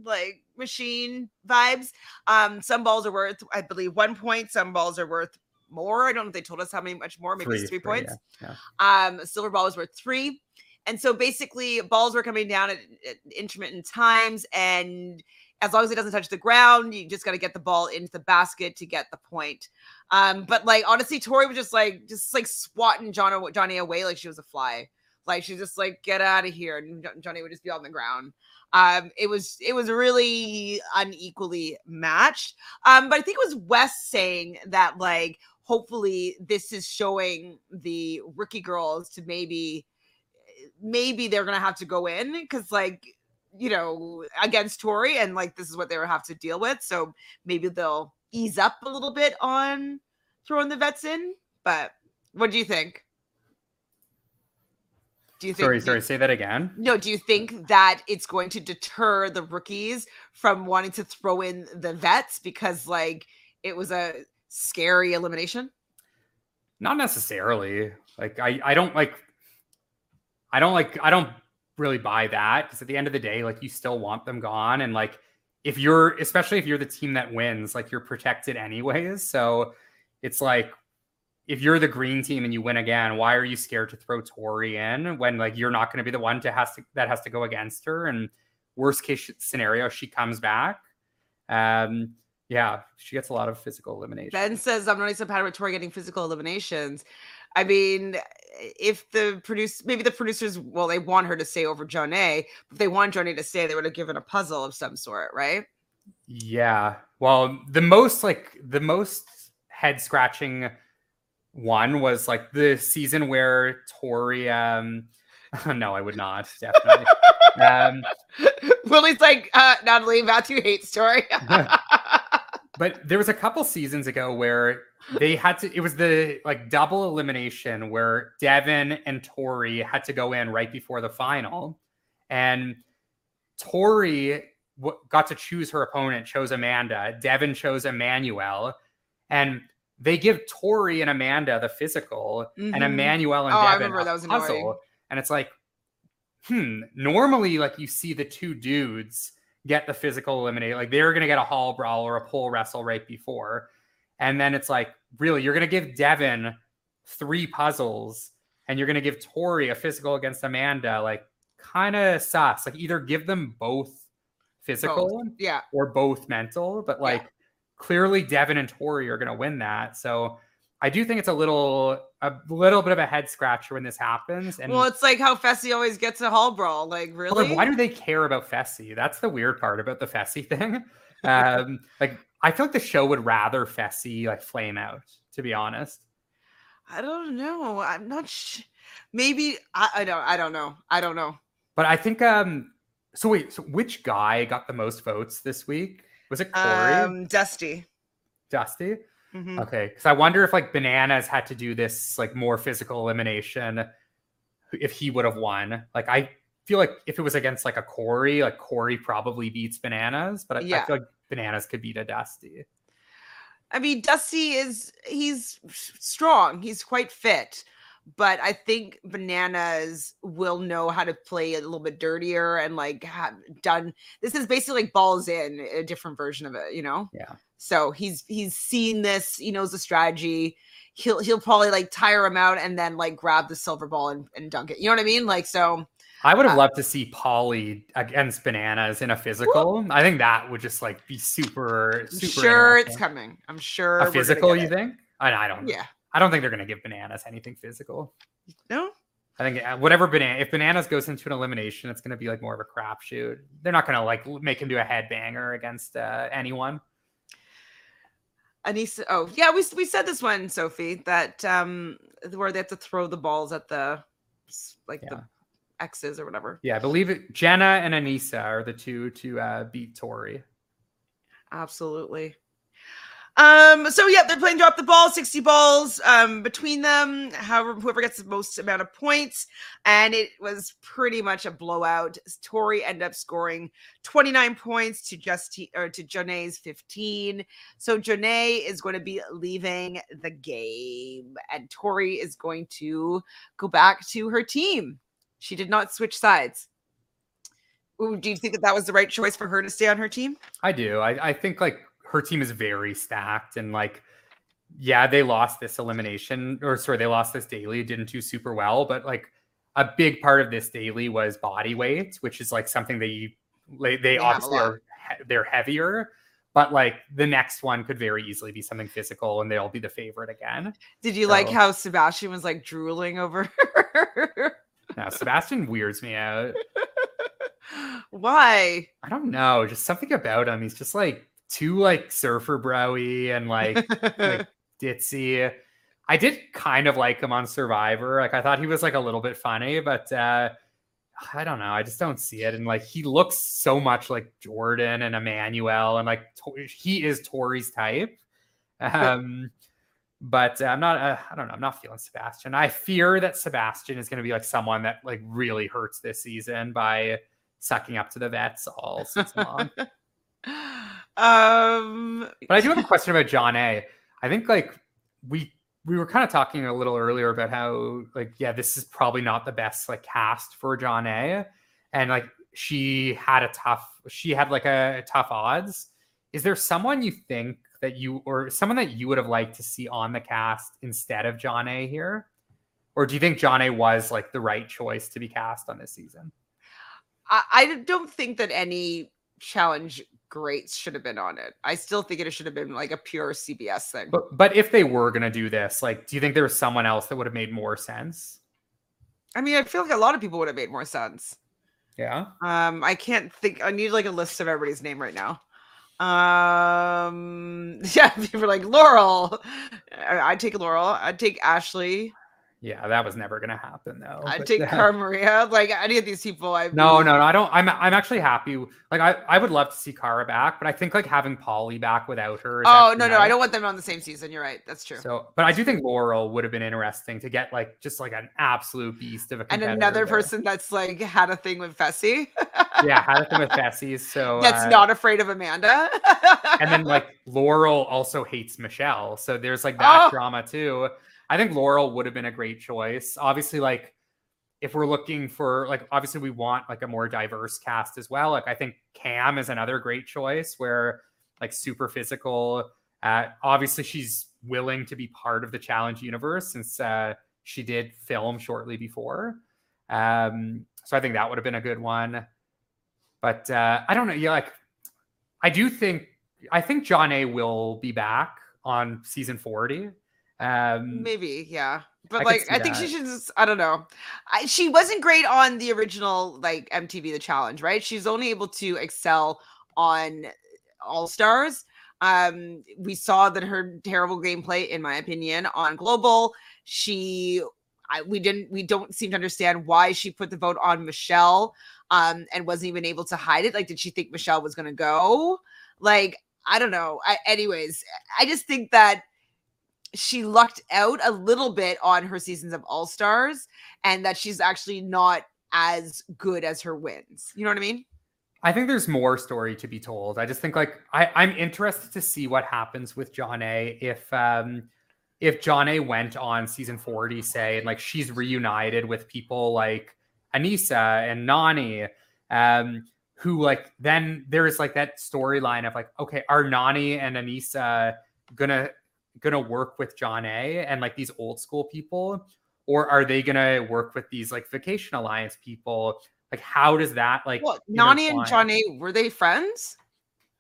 like machine vibes. Um, some balls are worth, I believe, one point. Some balls are worth more. I don't know if they told us how many much more. Maybe three, it's three, three points. Yeah, yeah. Um, silver ball is worth three. And so basically, balls were coming down at, at intermittent times, and as long as it doesn't touch the ground, you just got to get the ball into the basket to get the point. Um, but like honestly, Tori was just like just like swatting Jonna Jonna away like she was a fly. Like she just like get out of here, and Jonna would just be on the ground. Um, it was it was really unequally matched. Um, but I think it was Wes saying that like hopefully this is showing the rookie girls to maybe maybe they're gonna have to go in because like you know against Tori and like this is what they would have to deal with. So maybe they'll ease up a little bit on throwing the vets in. But what do you think? Do you think? Sorry, sorry. say that again. No. Do you think that it's going to deter the rookies from wanting to throw in the vets because, like, it was a scary elimination? Not necessarily. Like, I, I don't like. I don't like. I don't really buy that because at the end of the day, like, you still want them gone, and like, if you're, especially if you're the team that wins, like, you're protected anyways. So, it's like if you're the green team and you win again, why are you scared to throw Tori in when like you're not going to be the one to has to that has to go against her? And worst case scenario, she comes back. Um, yeah, she gets a lot of physical elimination. Ben says I'm not so bad with Tori getting physical eliminations. I mean, if the produce maybe the producers well, they want her to stay over Jonna. If they want Jonna to stay, they would have given a puzzle of some sort, right? Yeah. Well, the most like the most head scratching one was like the season where Tori um no, I would not, definitely. um Willie's like, uh Natalie, Matthew hates Tori. but there was a couple seasons ago where they had to it was the like double elimination where Devin and Tori had to go in right before the final. And Tori w- got to choose her opponent, chose Amanda. Devin chose Emanuel. And they give Tori and Amanda the physical mm-hmm. and Emanuel and oh, Devin I that was puzzle. And it's like, hmm, normally like you see the two dudes get the physical eliminate. Like they're gonna get a hall brawl or a pole wrestle right before. And then it's like, really, you're gonna give Devin three puzzles and you're gonna give Tori a physical against Amanda, like kind of sus. Like either give them both physical both. yeah or both mental, but like yeah clearly Devin and Tori are going to win that. So I do think it's a little a little bit of a head scratcher when this happens. And well, it's like how Fessy always gets a hall brawl. Like really, like, why do they care about Fessy? That's the weird part about the Fessy thing. Um, like I feel like the show would rather Fessy like flame out. To be honest, I don't know. I'm not. Sh- Maybe I, I don't. I don't know. I don't know. But I think. Um. So wait. So which guy got the most votes this week? Was it Cory? Um, Dusty. Dusty. Mm-hmm. Okay, because I wonder if like Bananas had to do this like more physical elimination, if he would have won. Like I feel like if it was against like a Cory, like Cory probably beats Bananas, but I, yeah. I feel like Bananas could beat a Dusty. I mean, Dusty is he's strong. He's quite fit but I think bananas will know how to play a little bit dirtier and like have done this is basically like balls in a different version of it, you know? Yeah. So he's he's seen this, he knows the strategy. He'll he'll probably like tire him out and then like grab the silver ball and, and dunk it. You know what I mean? Like so I would have uh, loved to see Paulie against bananas in a physical. I think that would just like be super, super sure it's coming. I'm sure a physical, you think? I, I don't yeah. I don't think they're going to give bananas anything physical. No, I think uh, whatever banana, if bananas goes into an elimination, it's going to be like more of a crapshoot. They're not going to like make him do a headbanger against uh, anyone. Aneesa. Oh, yeah, we we said this one, Sophie, that um where they have to throw the balls at the like Yeah. the X's or whatever. Yeah, I believe it. Jenna and Aneesa are the two to uh, beat Tori. Absolutely. Um, so yeah, they're playing drop the ball, 60 balls um between them, however, whoever gets the most amount of points, and it was pretty much a blowout. Tori ended up scoring 29 points to just or to Jonna's 15. So Jonna is going to be leaving the game, and Tori is going to go back to her team. She did not switch sides. Ooh, do you think that that was the right choice for her to stay on her team? I do. I, I think like her team is very stacked and like yeah, they lost this elimination or sorry, they lost this daily, didn't do super well, but like a big part of this daily was body weight, which is like something that you they, they obviously are they're heavier, but like the next one could very easily be something physical and they'll be the favorite again. Did you like how Sebastian was like drooling over her? Now Sebastian weirds me out. Why? I don't know, just something about him. He's just like too like surfer browy and like like ditzy. I did kind of like him on Survivor. Like I thought he was like a little bit funny, but uh I don't know. I just don't see it. And like he looks so much like Jordan and Emanuel, and like he is Tori's type. Um, but uh, I'm not. Uh, I don't know. I'm not feeling Sebastian. I fear that Sebastian is going to be like someone that like really hurts this season by sucking up to the vets all season long. um But I do have a question about Jonna. I think like we we were kind of talking a little earlier about how like yeah, this is probably not the best like cast for Jonna. And like she had a tough she had like a, tough odds. Is there someone you think that you or someone that you would have liked to see on the cast instead of Jonna here? Or do you think Jonna was like the right choice to be cast on this season? I, I don't think that any challenge greats should have been on it. I still think it should have been like a pure CBS thing. But but if they were gonna do this, like do you think there was someone else that would have made more sense? I mean, I feel like a lot of people would have made more sense. Yeah. Um, I can't think. I need like a list of everybody's name right now. Um, yeah, people are like Laurel. I, I'd take Laurel. I'd take Ashley. Yeah, that was never gonna happen though. I'd take uh, Cara Maria. Like any of these people. I No, no, no. I don't. I'm. I'm actually happy. Like, I, I would love to see Cara back, but I think like having Paulie back without her. Is Oh no, no, I don't want them on the same season. You're right. That's true. So, but I do think Laurel would have been interesting to get like just like an absolute beast of a and another there. person that's like had a thing with Fessy. Yeah, had a thing with Fessy. So that's uh, not afraid of Amanda. and then like Laurel also hates Michelle. So there's like that Oh. drama too. I think Laurel would have been a great choice. Obviously, like if we're looking for like obviously we want like a more diverse cast as well. Like I think Kam is another great choice where like super physical. Uh obviously she's willing to be part of the challenge universe since uh she did film shortly before. Um so I think that would have been a good one. But uh I don't know. Yeah, like I do think I think Jonna will be back on season 40. Um Maybe, yeah. But I like, I think she should just, I don't know. I, she wasn't great on the original, like MTV The Challenge, right? She's only able to excel on All Stars. Um, we saw that her terrible gameplay, in my opinion, on Global. She, I, we didn't, we don't seem to understand why she put the vote on Michelle, um, and wasn't even able to hide it. Like, did she think Michelle was going to go? Like, I don't know. I, anyways, I just think that she lucked out a little bit on her seasons of All Stars and that she's actually not as good as her wins. You know what I mean? I think there's more story to be told. I just think like I, I'm interested to see what happens with Jonna. If um if Jonna went on season 40, say, and like she's reunited with people like Aneesa and Nany, um, who like then there's like that storyline of like, okay, are Nany and Aneesa gonna gonna work with Jonna and like these old school people, or are they gonna work with these like vacation alliance people? Like, how does that like Well, Nany and? John A were they friends?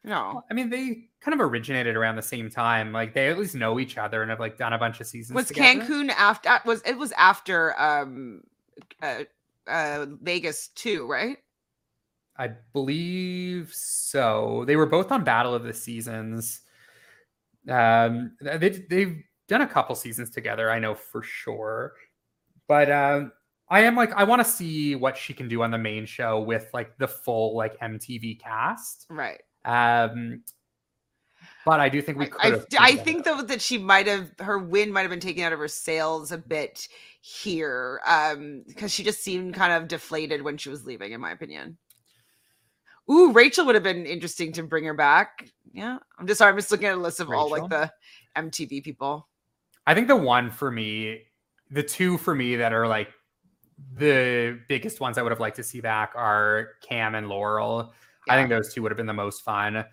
No. I mean, they kind of originated around the same time. Like they at least know each other and have like done a bunch of seasons. Was together. Cancun after was it was after um uh, uh, Vegas too, right? I believe so. They were both on Battle of the Seasons. Um, they they've done a couple seasons together. I know for sure, but um, I am like I want to see what she can do on the main show with like the full like MTV cast. Right. Um, but I do think we could. I, have I think though that she might have her win might have been taken out of her sails a bit here, um, because she just seemed kind of deflated when she was leaving, in my opinion. Ooh, Rachel would have been interesting to bring her back. Yeah, I'm just sorry, I'm just looking at a list of all like the MTV people. I think the one for me, the two for me that are like the biggest ones I would have liked to see back are Kam and Laurel. I think those two would have been the most fun.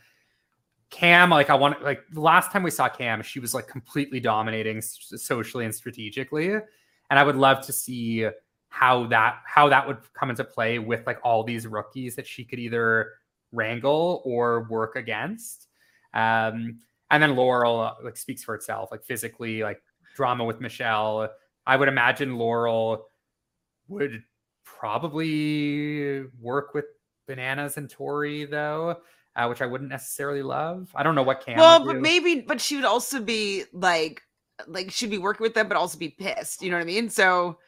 Kam, like I want, like last time we saw Kam, she was like completely dominating socially and strategically, and I would love to see how that how that would come into play with like all these rookies that she could either wrangle or work against. Um, and then Laurel like speaks for itself, like physically, like drama with Michelle. I would imagine Laurel would probably work with Bananas and Tori though, uh, which I wouldn't necessarily love. I don't know what Kam. well, but do. maybe, but she would also be like, like she'd be working with them, but also be pissed. You know what I mean? So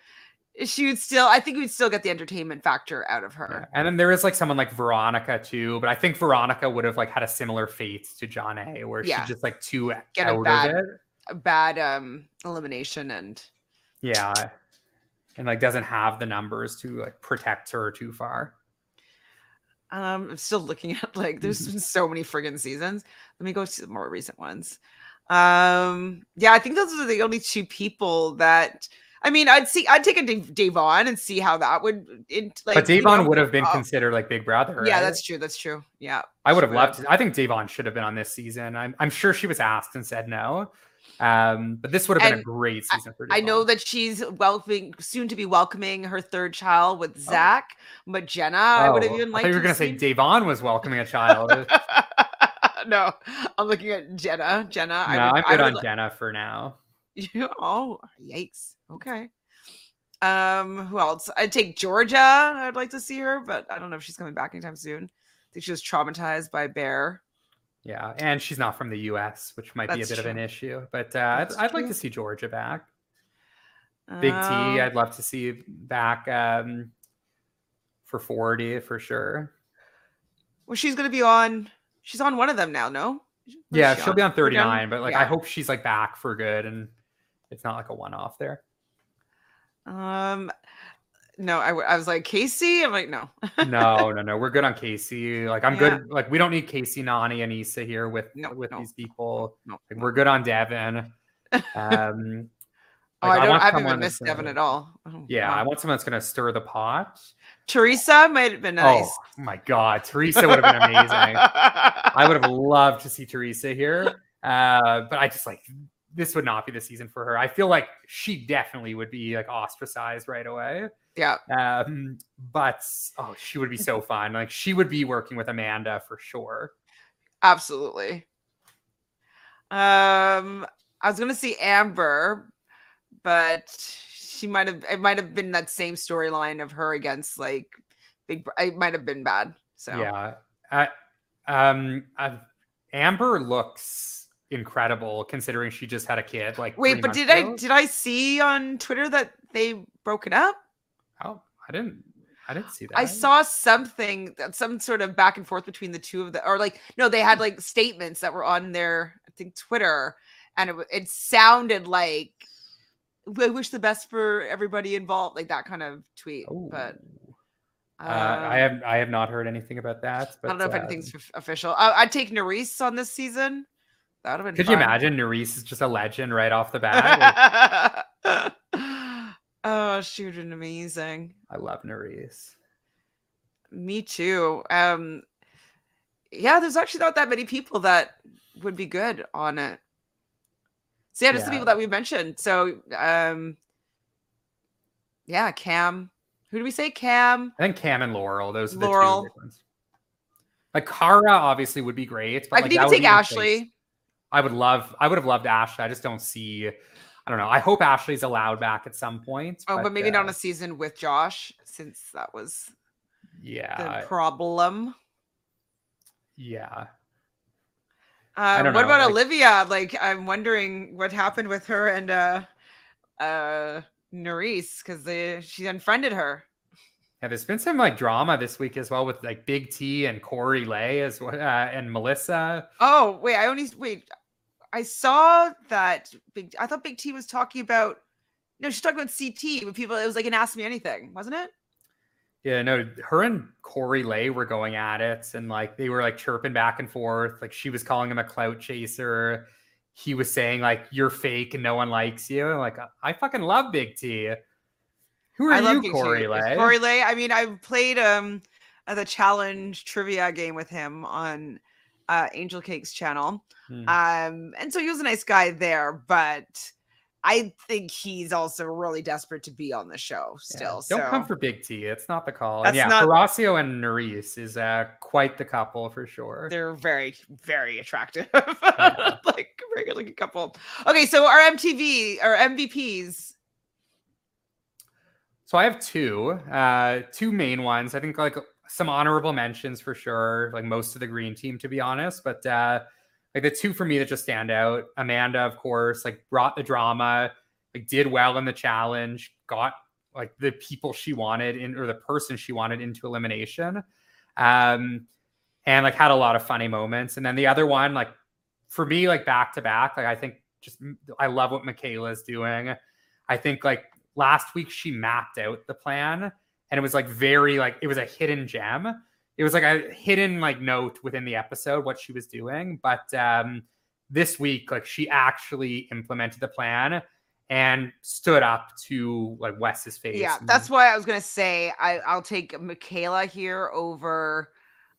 she would still, I think we'd still get the entertainment factor out of Yeah. her. And then there is like someone like Veronica too, but I think Veronica would have like had a similar fate to Jonna, where Yeah. she's just like too Get a out bad- of it. A bad um elimination and Yeah. And like doesn't have the numbers to like protect her too far. Um, I'm still looking at like there's been so many friggin' seasons. Let me go to the more recent ones. Um, yeah, I think those are the only two people that I mean, I'd see I'd take a Da'Vonne and see how that would in, like but you Da'Vonne know, would have been uh, considered like Big Brother. Yeah, right? that's true. That's true. Yeah. I would have to. I think Da'Vonne should have been on this season. I'm, I'm sure she was asked and said no. Um, but this would have been a great season for Da'Vonne. I know that she's welcoming soon to be welcoming her third child with Zach, but Jenna, I would have Oh, even I thought you were going to say Da'Vonne was welcoming a child. no, no, I'm looking at Jenna. Jenna, I would, I'm good on li- Jenna for now. You oh yikes. Okay. Um, who else? I'd take Georgia. I'd like to see her, but I don't know if she's coming back anytime soon. I think she was traumatized by Bear. Yeah, and she's not from the U.S., which might be a That's bit of an issue. But uh, I'd, I'd like to see Georgia back. Big T, Um, I'd love to see back um, for 40 for sure. well, she's gonna be on. She's on one of them now. No. Is Yeah, she she'll be on 39, but like I hope she's like back for good and it's not like a one-off there. Um, no, I, w- I was like Kaycee. I'm like no. no, no, no. We're good on Kaycee. Like I'm Yeah. good. Like we don't need Kaycee, Nany, and Issa here with No, with no, these people. no. Like, we're good on Devin. Um, Oh, like, I don't. want I haven't even missed Devin at all. Oh, Yeah, I want someone that's gonna stir the pot. Teresa might have been nice. Oh my god, Teresa would have been amazing. I would have loved to see Teresa here. Uh, but I just like this would not be the season for her. I feel like she definitely would be like ostracized right away. yeah. Um, but oh, she would be so fun. Like she would be working with Amanda for sure. Absolutely. Um, I was gonna see Amber, but she might have. It might have been that same storyline of her against like Big. It might have been bad. So Yeah. Uh, um, uh, Amber looks incredible considering she just had a kid. Like Wait, but did I did I see on Twitter that they broken up? Oh, I didn't. I didn't see that. I saw something, that- some sort of back and forth between the two of them, or like no, they had like statements that were on their I think Twitter, and it it sounded like we wish the best for everybody involved, like that kind of tweet. But Oh. Uh, I um, have I have not heard anything about that. But I don't know if uh, anything's official. I, I'd take Nurys on this season. That would have been. Could you imagine Nurys is just a legend right off the bat? Like, oh, she would have been amazing. I love Nurys. Me too. Um yeah, there's actually not that many people that would be good on it. So yeah, just the people that we mentioned. So um yeah, Kam. Who do we say? Kam. I think Kam and Laurel, those are the Laurel. two big ones. Like Cara obviously would be great. But I like, could even take be in face- Ashley. I would love I would have loved Ashley. I just don't see I don't know. I hope Ashley's allowed back at some point. Oh, but, maybe not uh, a season with Josh, since that was Yeah, the problem. yeah. Uh, what know, about like- Olivia? Like, I'm wondering what happened with her and uh, uh, Nurys because they she unfriended her. Yeah, there's been some like drama this week as well with like Big T and Corey Lay as well, uh, and Melissa. Oh wait, I only wait. I saw that big. I thought Big T was talking about. No, she's talking about CT with people. It was like an Ask Me Anything, wasn't it? Yeah, no, her and Corey Lay were going at it, and like they were like chirping back and forth. Like she was calling him a clout chaser. He was saying like you're fake and no one likes you. And, like I fucking love Big T. Who are I you, Corey. Lay? Corey Lay. I mean, I've played um the challenge trivia game with him on uh, Angel Cake's channel. Hmm. Um, and so he was a nice guy there, but I think he's also really desperate to be on the show Yeah, still. Don't so come for Big T. It's not the call. That's and yeah, not- Horacio and Nurys is uh, quite the couple for sure. they're very, very attractive. like very good looking couple. Okay, so our MTV or MVPs. So I have two, uh, two main ones. I think like some honorable mentions for sure. Like most of the green team, to be honest. But uh, like the two for me that just stand out. Amanda, of course, like brought the drama, like did well in the challenge, got like the people she wanted in or the person she wanted into elimination, um, and like had a lot of funny moments. And then the other one, like for me, like back to back, like I think just I love what Michaela's doing. I think like last week she mapped out the plan and it was like very like it was a hidden gem. It was like a hidden like note within the episode what she was doing, but um this week like she actually implemented the plan and stood up to like Wes's face. Yeah, that's why I was gonna say I, I'll take Michaela here over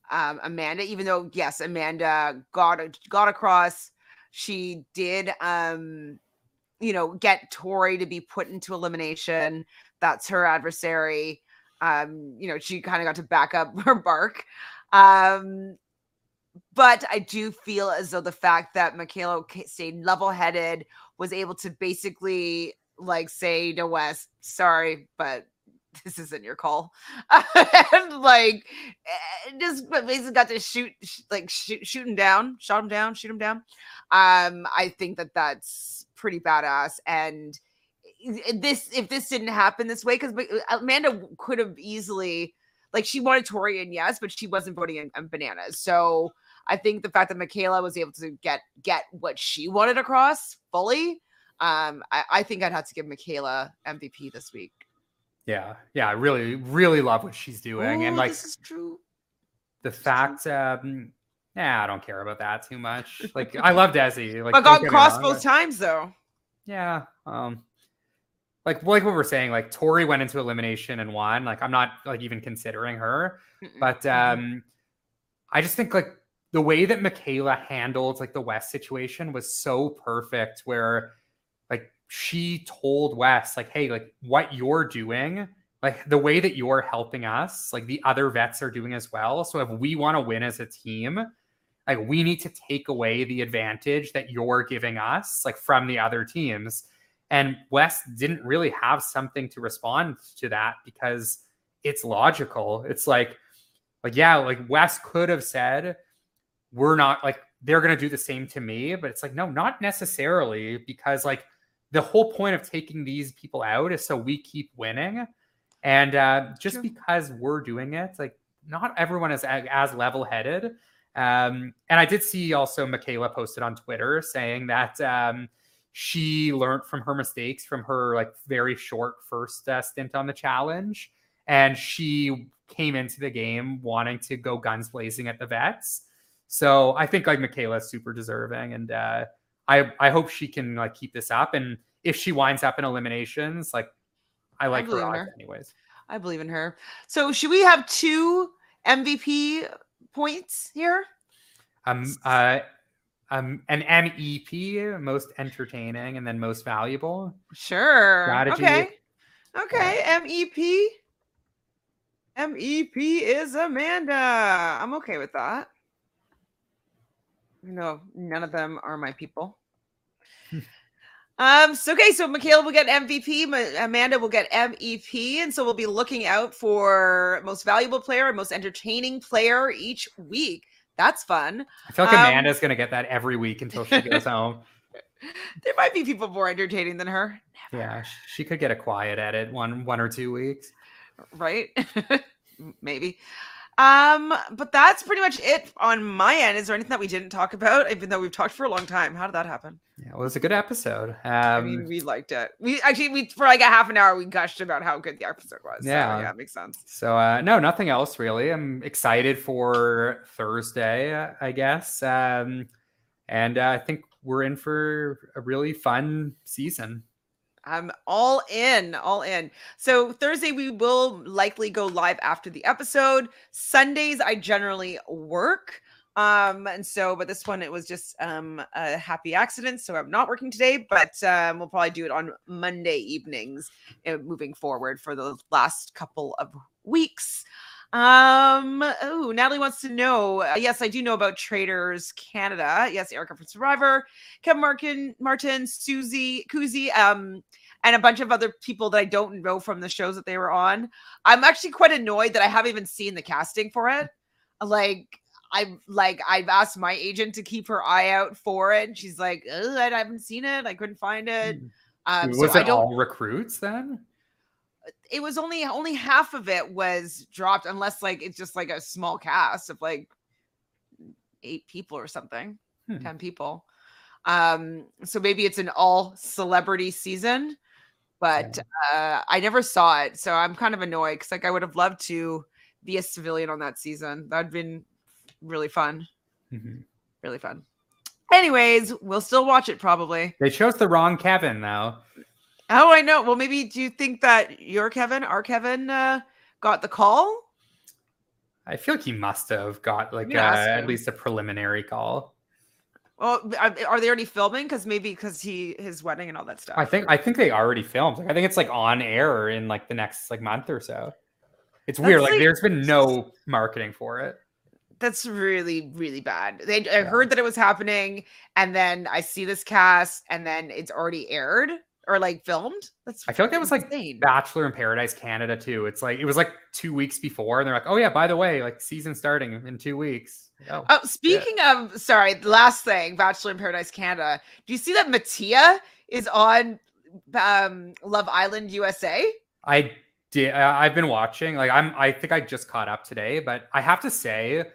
um, Amanda, even though yes, Amanda got got across. She did, um, you know, get Tori to be put into elimination. That's her adversary. Um, you know, she kind of got to back up her bark. Um, but I do feel as though the fact that Michaela stayed level headed was able to basically like say to Wes, sorry, but this isn't your call. and like eh, just but basically got to shoot like shoot, shoot him down, shot him down, shoot him down. Um, I think that that's pretty badass. And this if this didn't happen this way, because Amanda could have easily like she wanted Tori in, yes, but she wasn't voting in, in bananas. So I think the fact that Michaela was able to get get what she wanted across fully, um, I, I think I'd have to give Michaela MVP this week. yeah, yeah, I really, really love what she's doing. and like this is true. the fact um yeah, I don't care about that too much. Like I love Desi. Like but got crossed both times though. Yeah. Um like like what we're saying, like Tori went into elimination and won. Like I'm not like even considering her. Mm-mm, But um I just think like the way that Michaela handled like the Wes situation was so perfect where like she told Wes like hey like what you're doing like the way that you're helping us like the other vets are doing as well so if we want to win as a team like we need to take away the advantage that you're giving us like from the other teams and Wes didn't really have something to respond to that because it's logical. It's like like yeah like Wes could have said we're not like they're going to do the same to me but it's like no not necessarily because like the whole point of taking these people out is so we keep winning. And uh, just because we're doing it like not everyone is as level-headed. Um, and i did see also michaela posted on twitter saying that um, she learned from her mistakes from her like very short first uh, stint on the challenge and she came into the game wanting to go guns blazing at the vets so I think like Michaela's super deserving, and uh, I I hope she can like keep this up. And if she winds up in eliminations, like I like her in odds her. anyways. I believe in her. So should we have two MVP points here? Um, uh, um, an MEP, most entertaining, and then most valuable. Sure. Strategy. Okay. Okay. MEP. MEP is Amanda. I'm okay with that. No, none of them are my people. Um. So okay. So Michaela will get MVP. Ma- Amanda will get MEP, and so we'll be looking out for most valuable player and most entertaining player each week. That's fun. I feel like Um, Amanda's gonna get that every week until she goes home. There might be people more entertaining than her. Yeah, she could get a quiet edit one one or two weeks. right? Maybe. Um, but that's pretty much it on my end. Is there anything that we didn't talk about, even though we've talked for a long time? How did that happen? Yeah, well, it was a good episode. Um, I mean, we liked it. We actually we for like a half an hour we gushed about how good the episode was. So, Yeah. yeah, it makes sense. So uh, no, nothing else really. I'm excited for Thursday, I guess, um, and uh, I think we're in for a really fun season. I'm all in, all in. So Thursday we will likely go live after the episode. Sundays I generally work. Um and so but this one it was just um a happy accident so I'm not working today but um we'll probably do it on Monday evenings uh, moving forward for the last couple of weeks. Um oh Natalie wants to know uh, yes I do know about Traitors Canada. Yes, Erica from Survivor, Kevin Martin, Martin, Susie, Kuzi, um and a bunch of other people that I don't know from the shows that they were on. I'm actually quite annoyed that I haven't even seen the casting for it. Like I've like I've asked my agent to keep her eye out for it. And she's like, "Ugh, I haven't seen it. I couldn't find it. Um, so was I it don't. all recruits then? It was only only half of it was dropped, unless like it's just like a small cast of like eight people or something, Hmm. ten people. Um, so maybe it's an all celebrity season, but uh, I never saw it, so I'm kind of annoyed because like I would have loved to be a civilian on that season. That'd been really fun, Mhm. really fun. Anyways, we'll still watch it probably. They chose the wrong Kevin though. Oh, I know. Well, maybe do you think that your Kevin, our Kevin, uh, got the call? I feel like he must have got like Yeah, uh, at least a preliminary call. Well, are, are they already filming? Because maybe because he his wedding and all that stuff. I think I think they already filmed. Like I think it's like on air in like the next like month or so. It's weird. Like, like- there's been no marketing for it. that's really really bad. They I Yeah. heard that it was happening, and then I see this cast, and then it's already aired or like filmed. That's I feel like that was like insane. Bachelor in Paradise Canada too. It's like it was like two weeks before, and they're like, "Oh yeah, by the way, like season starting in two weeks." Oh, Oh, speaking of, sorry, last thing, Bachelor in Paradise Canada. Do you see that Mattia is on um Love Island USA? I did. I've been watching. Like I'm. I think I just caught up today, but I have to say,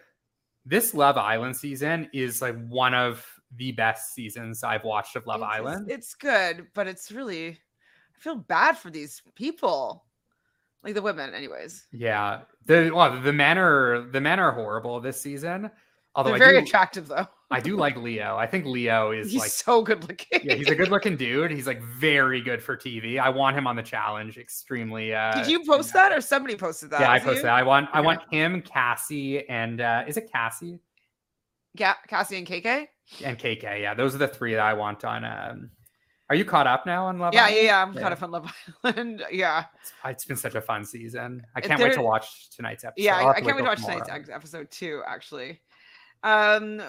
this Love Island season is like one of the best seasons I've watched of Love It's- Island. It's good, but it's really I feel bad for these people. Like the women, anyways. Yeah, the well, the men are the men are horrible this season. Although They're I very do, attractive though. I do like Leo. I think Leo is He's like so good looking. yeah, he's a good looking dude. He's like very good for TV. I want him on the challenge. Extremely. Uh, Did you post that or somebody posted that? Yeah, I posted. you? that. I want. I want him, Cassie, and uh, is it Cassie Yeah, Cassie and KK. And KK? Yeah, those are the three that I want on. Um, are you caught up now on Love? Yeah, Island? yeah, yeah. I'm Yeah. kind of on Love Island. yeah, It's, it's been such a fun season. I can't wait to watch tonight's episode. yeah. I, can't wait to watch tonight's tomorrow. ex- episode too. Actually, um,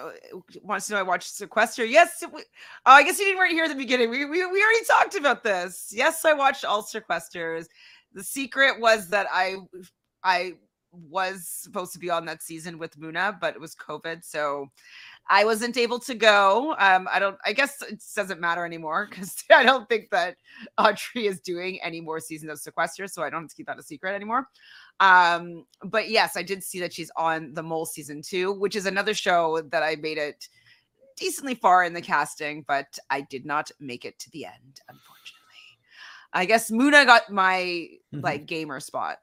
wants to know I watched Sequester. Yes, we, oh, I guess you didn't weren't here at the beginning. We, we we already talked about this. Yes, I watched all Sequesters. The secret was that I I was supposed to be on that season with Muna, but it was COVID, so I wasn't able to go. Um, I don't. I guess it doesn't matter anymore because I don't think that Audrey is doing any more seasons of Sequester, so I don't have to keep that a secret anymore. Um, but yes, I did see that she's on the Mole season two, which is another show that I made it decently far in the casting, but I did not make it to the end, unfortunately. I guess Muna got my Mhm. like gamer spot.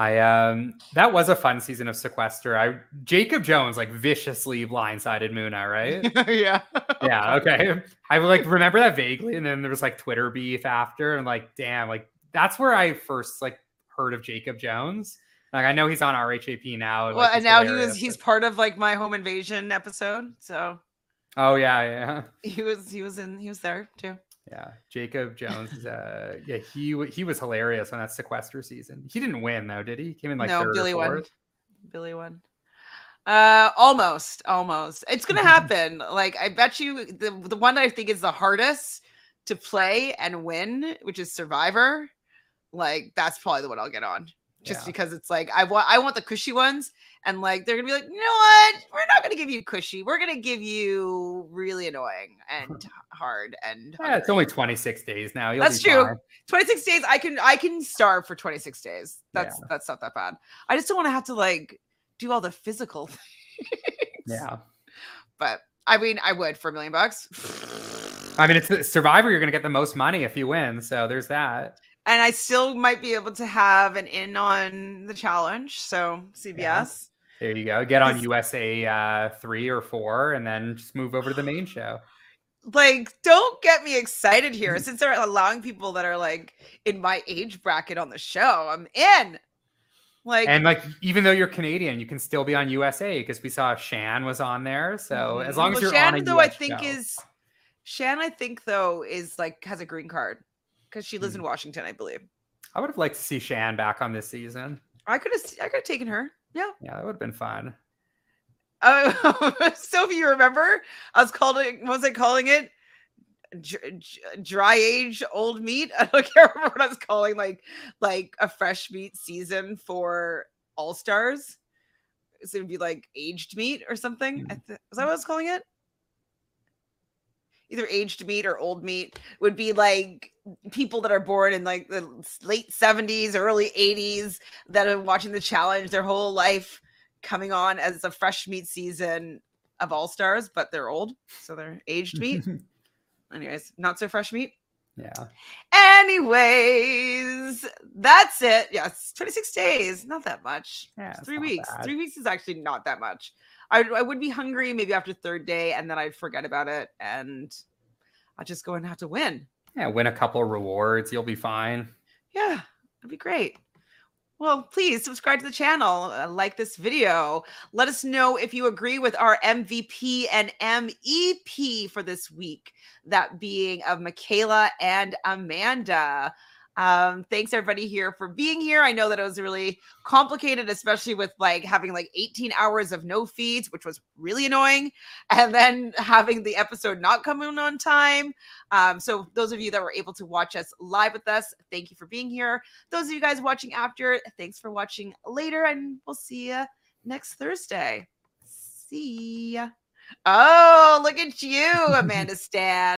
I um that was a fun season of Sequester. I Jacob Jones like viciously blindsided Muna, right? yeah. yeah, okay. I like remember that vaguely, and then there was like Twitter beef after, and like, damn, like that's where I first like heard of Jacob Jones. Like I know he's on RHAP now. Well, like, and now he was he's but- part of like my home invasion episode. So Oh yeah, yeah, he was he was in he was there too. Yeah. Jacob Jones is uh yeah he he was hilarious on that Sequester season. He didn't win though, did he? Came in like no, Billy won. Billy won. Uh almost, almost. It's gonna happen. Like I bet you the the one I think is the hardest to play and win, which is Survivor, like that's probably the one I'll get on. Just Yeah. because it's like I want I want the cushy ones, and like they're gonna be like, you know what? We're not gonna give you cushy. We're gonna give you really annoying and hard and Yeah, it's only 26 days now. You'll That's true. 26 days i can i can starve for 26 days that's Yeah. that's not that bad i just don't want to have to like do all the physical things. Yeah. but i mean i would for a million bucks I mean, it's the Survivor. You're to get the most money if you win. So there's that. and i still might be able to have an in on the challenge so cbs There you go. Get on USA uh, three or four, and then just move over to the main show. like don't get me excited here since they're allowing people that are like in my age bracket on the show i'm in like And like, even though you're Canadian, you can still be on USA because we saw Shan was on there. So as Mhm. long as Well, you're Shan, on though, I think show. is Shan. I think though is like has a green card because she lives in Washington, I believe. I would have liked to see Shan back on this season. I could have, I could have taken her. Yeah. Yeah, that would have been fun. Uh, Sophie, you remember? I was calling. What was I calling it? Dr- dr- dry age old meat. I don't can't what I was calling like like a fresh meat season for All Stars. So it'd be like aged meat or something. I th- was that what I was calling it? Either aged meat or old meat would be like people that are born in like the late 70s, early 80s that are watching the challenge their whole life coming on as a fresh meat season of All Stars, but they're old, so they're aged meat. Anyways, not so fresh meat. yeah. Anyways, that's it. Yes, 26 days, not that much. Yeah. Three weeks. bad. Three weeks is actually not that much. I, I would be hungry maybe after third day, and then I'd forget about it, and I'll just go and have to win. Yeah, win a couple of rewards. You'll be fine. Yeah, that'd be great. Well, please subscribe to the channel, uh, like this video. Let us know if you agree with our MVP and MEP for this week, that being of Michaela and Amanda. Um, thanks everybody here for being here. I know that it was really complicated, especially with like having like 18 hours of no feeds, which was really annoying, and then having the episode not come in on time. Um, so those of you that were able to watch us live with us, thank you for being here. Those of you guys watching after, thanks for watching later, and we'll see you next Thursday. See ya. Oh, look at you, Amanda Stan.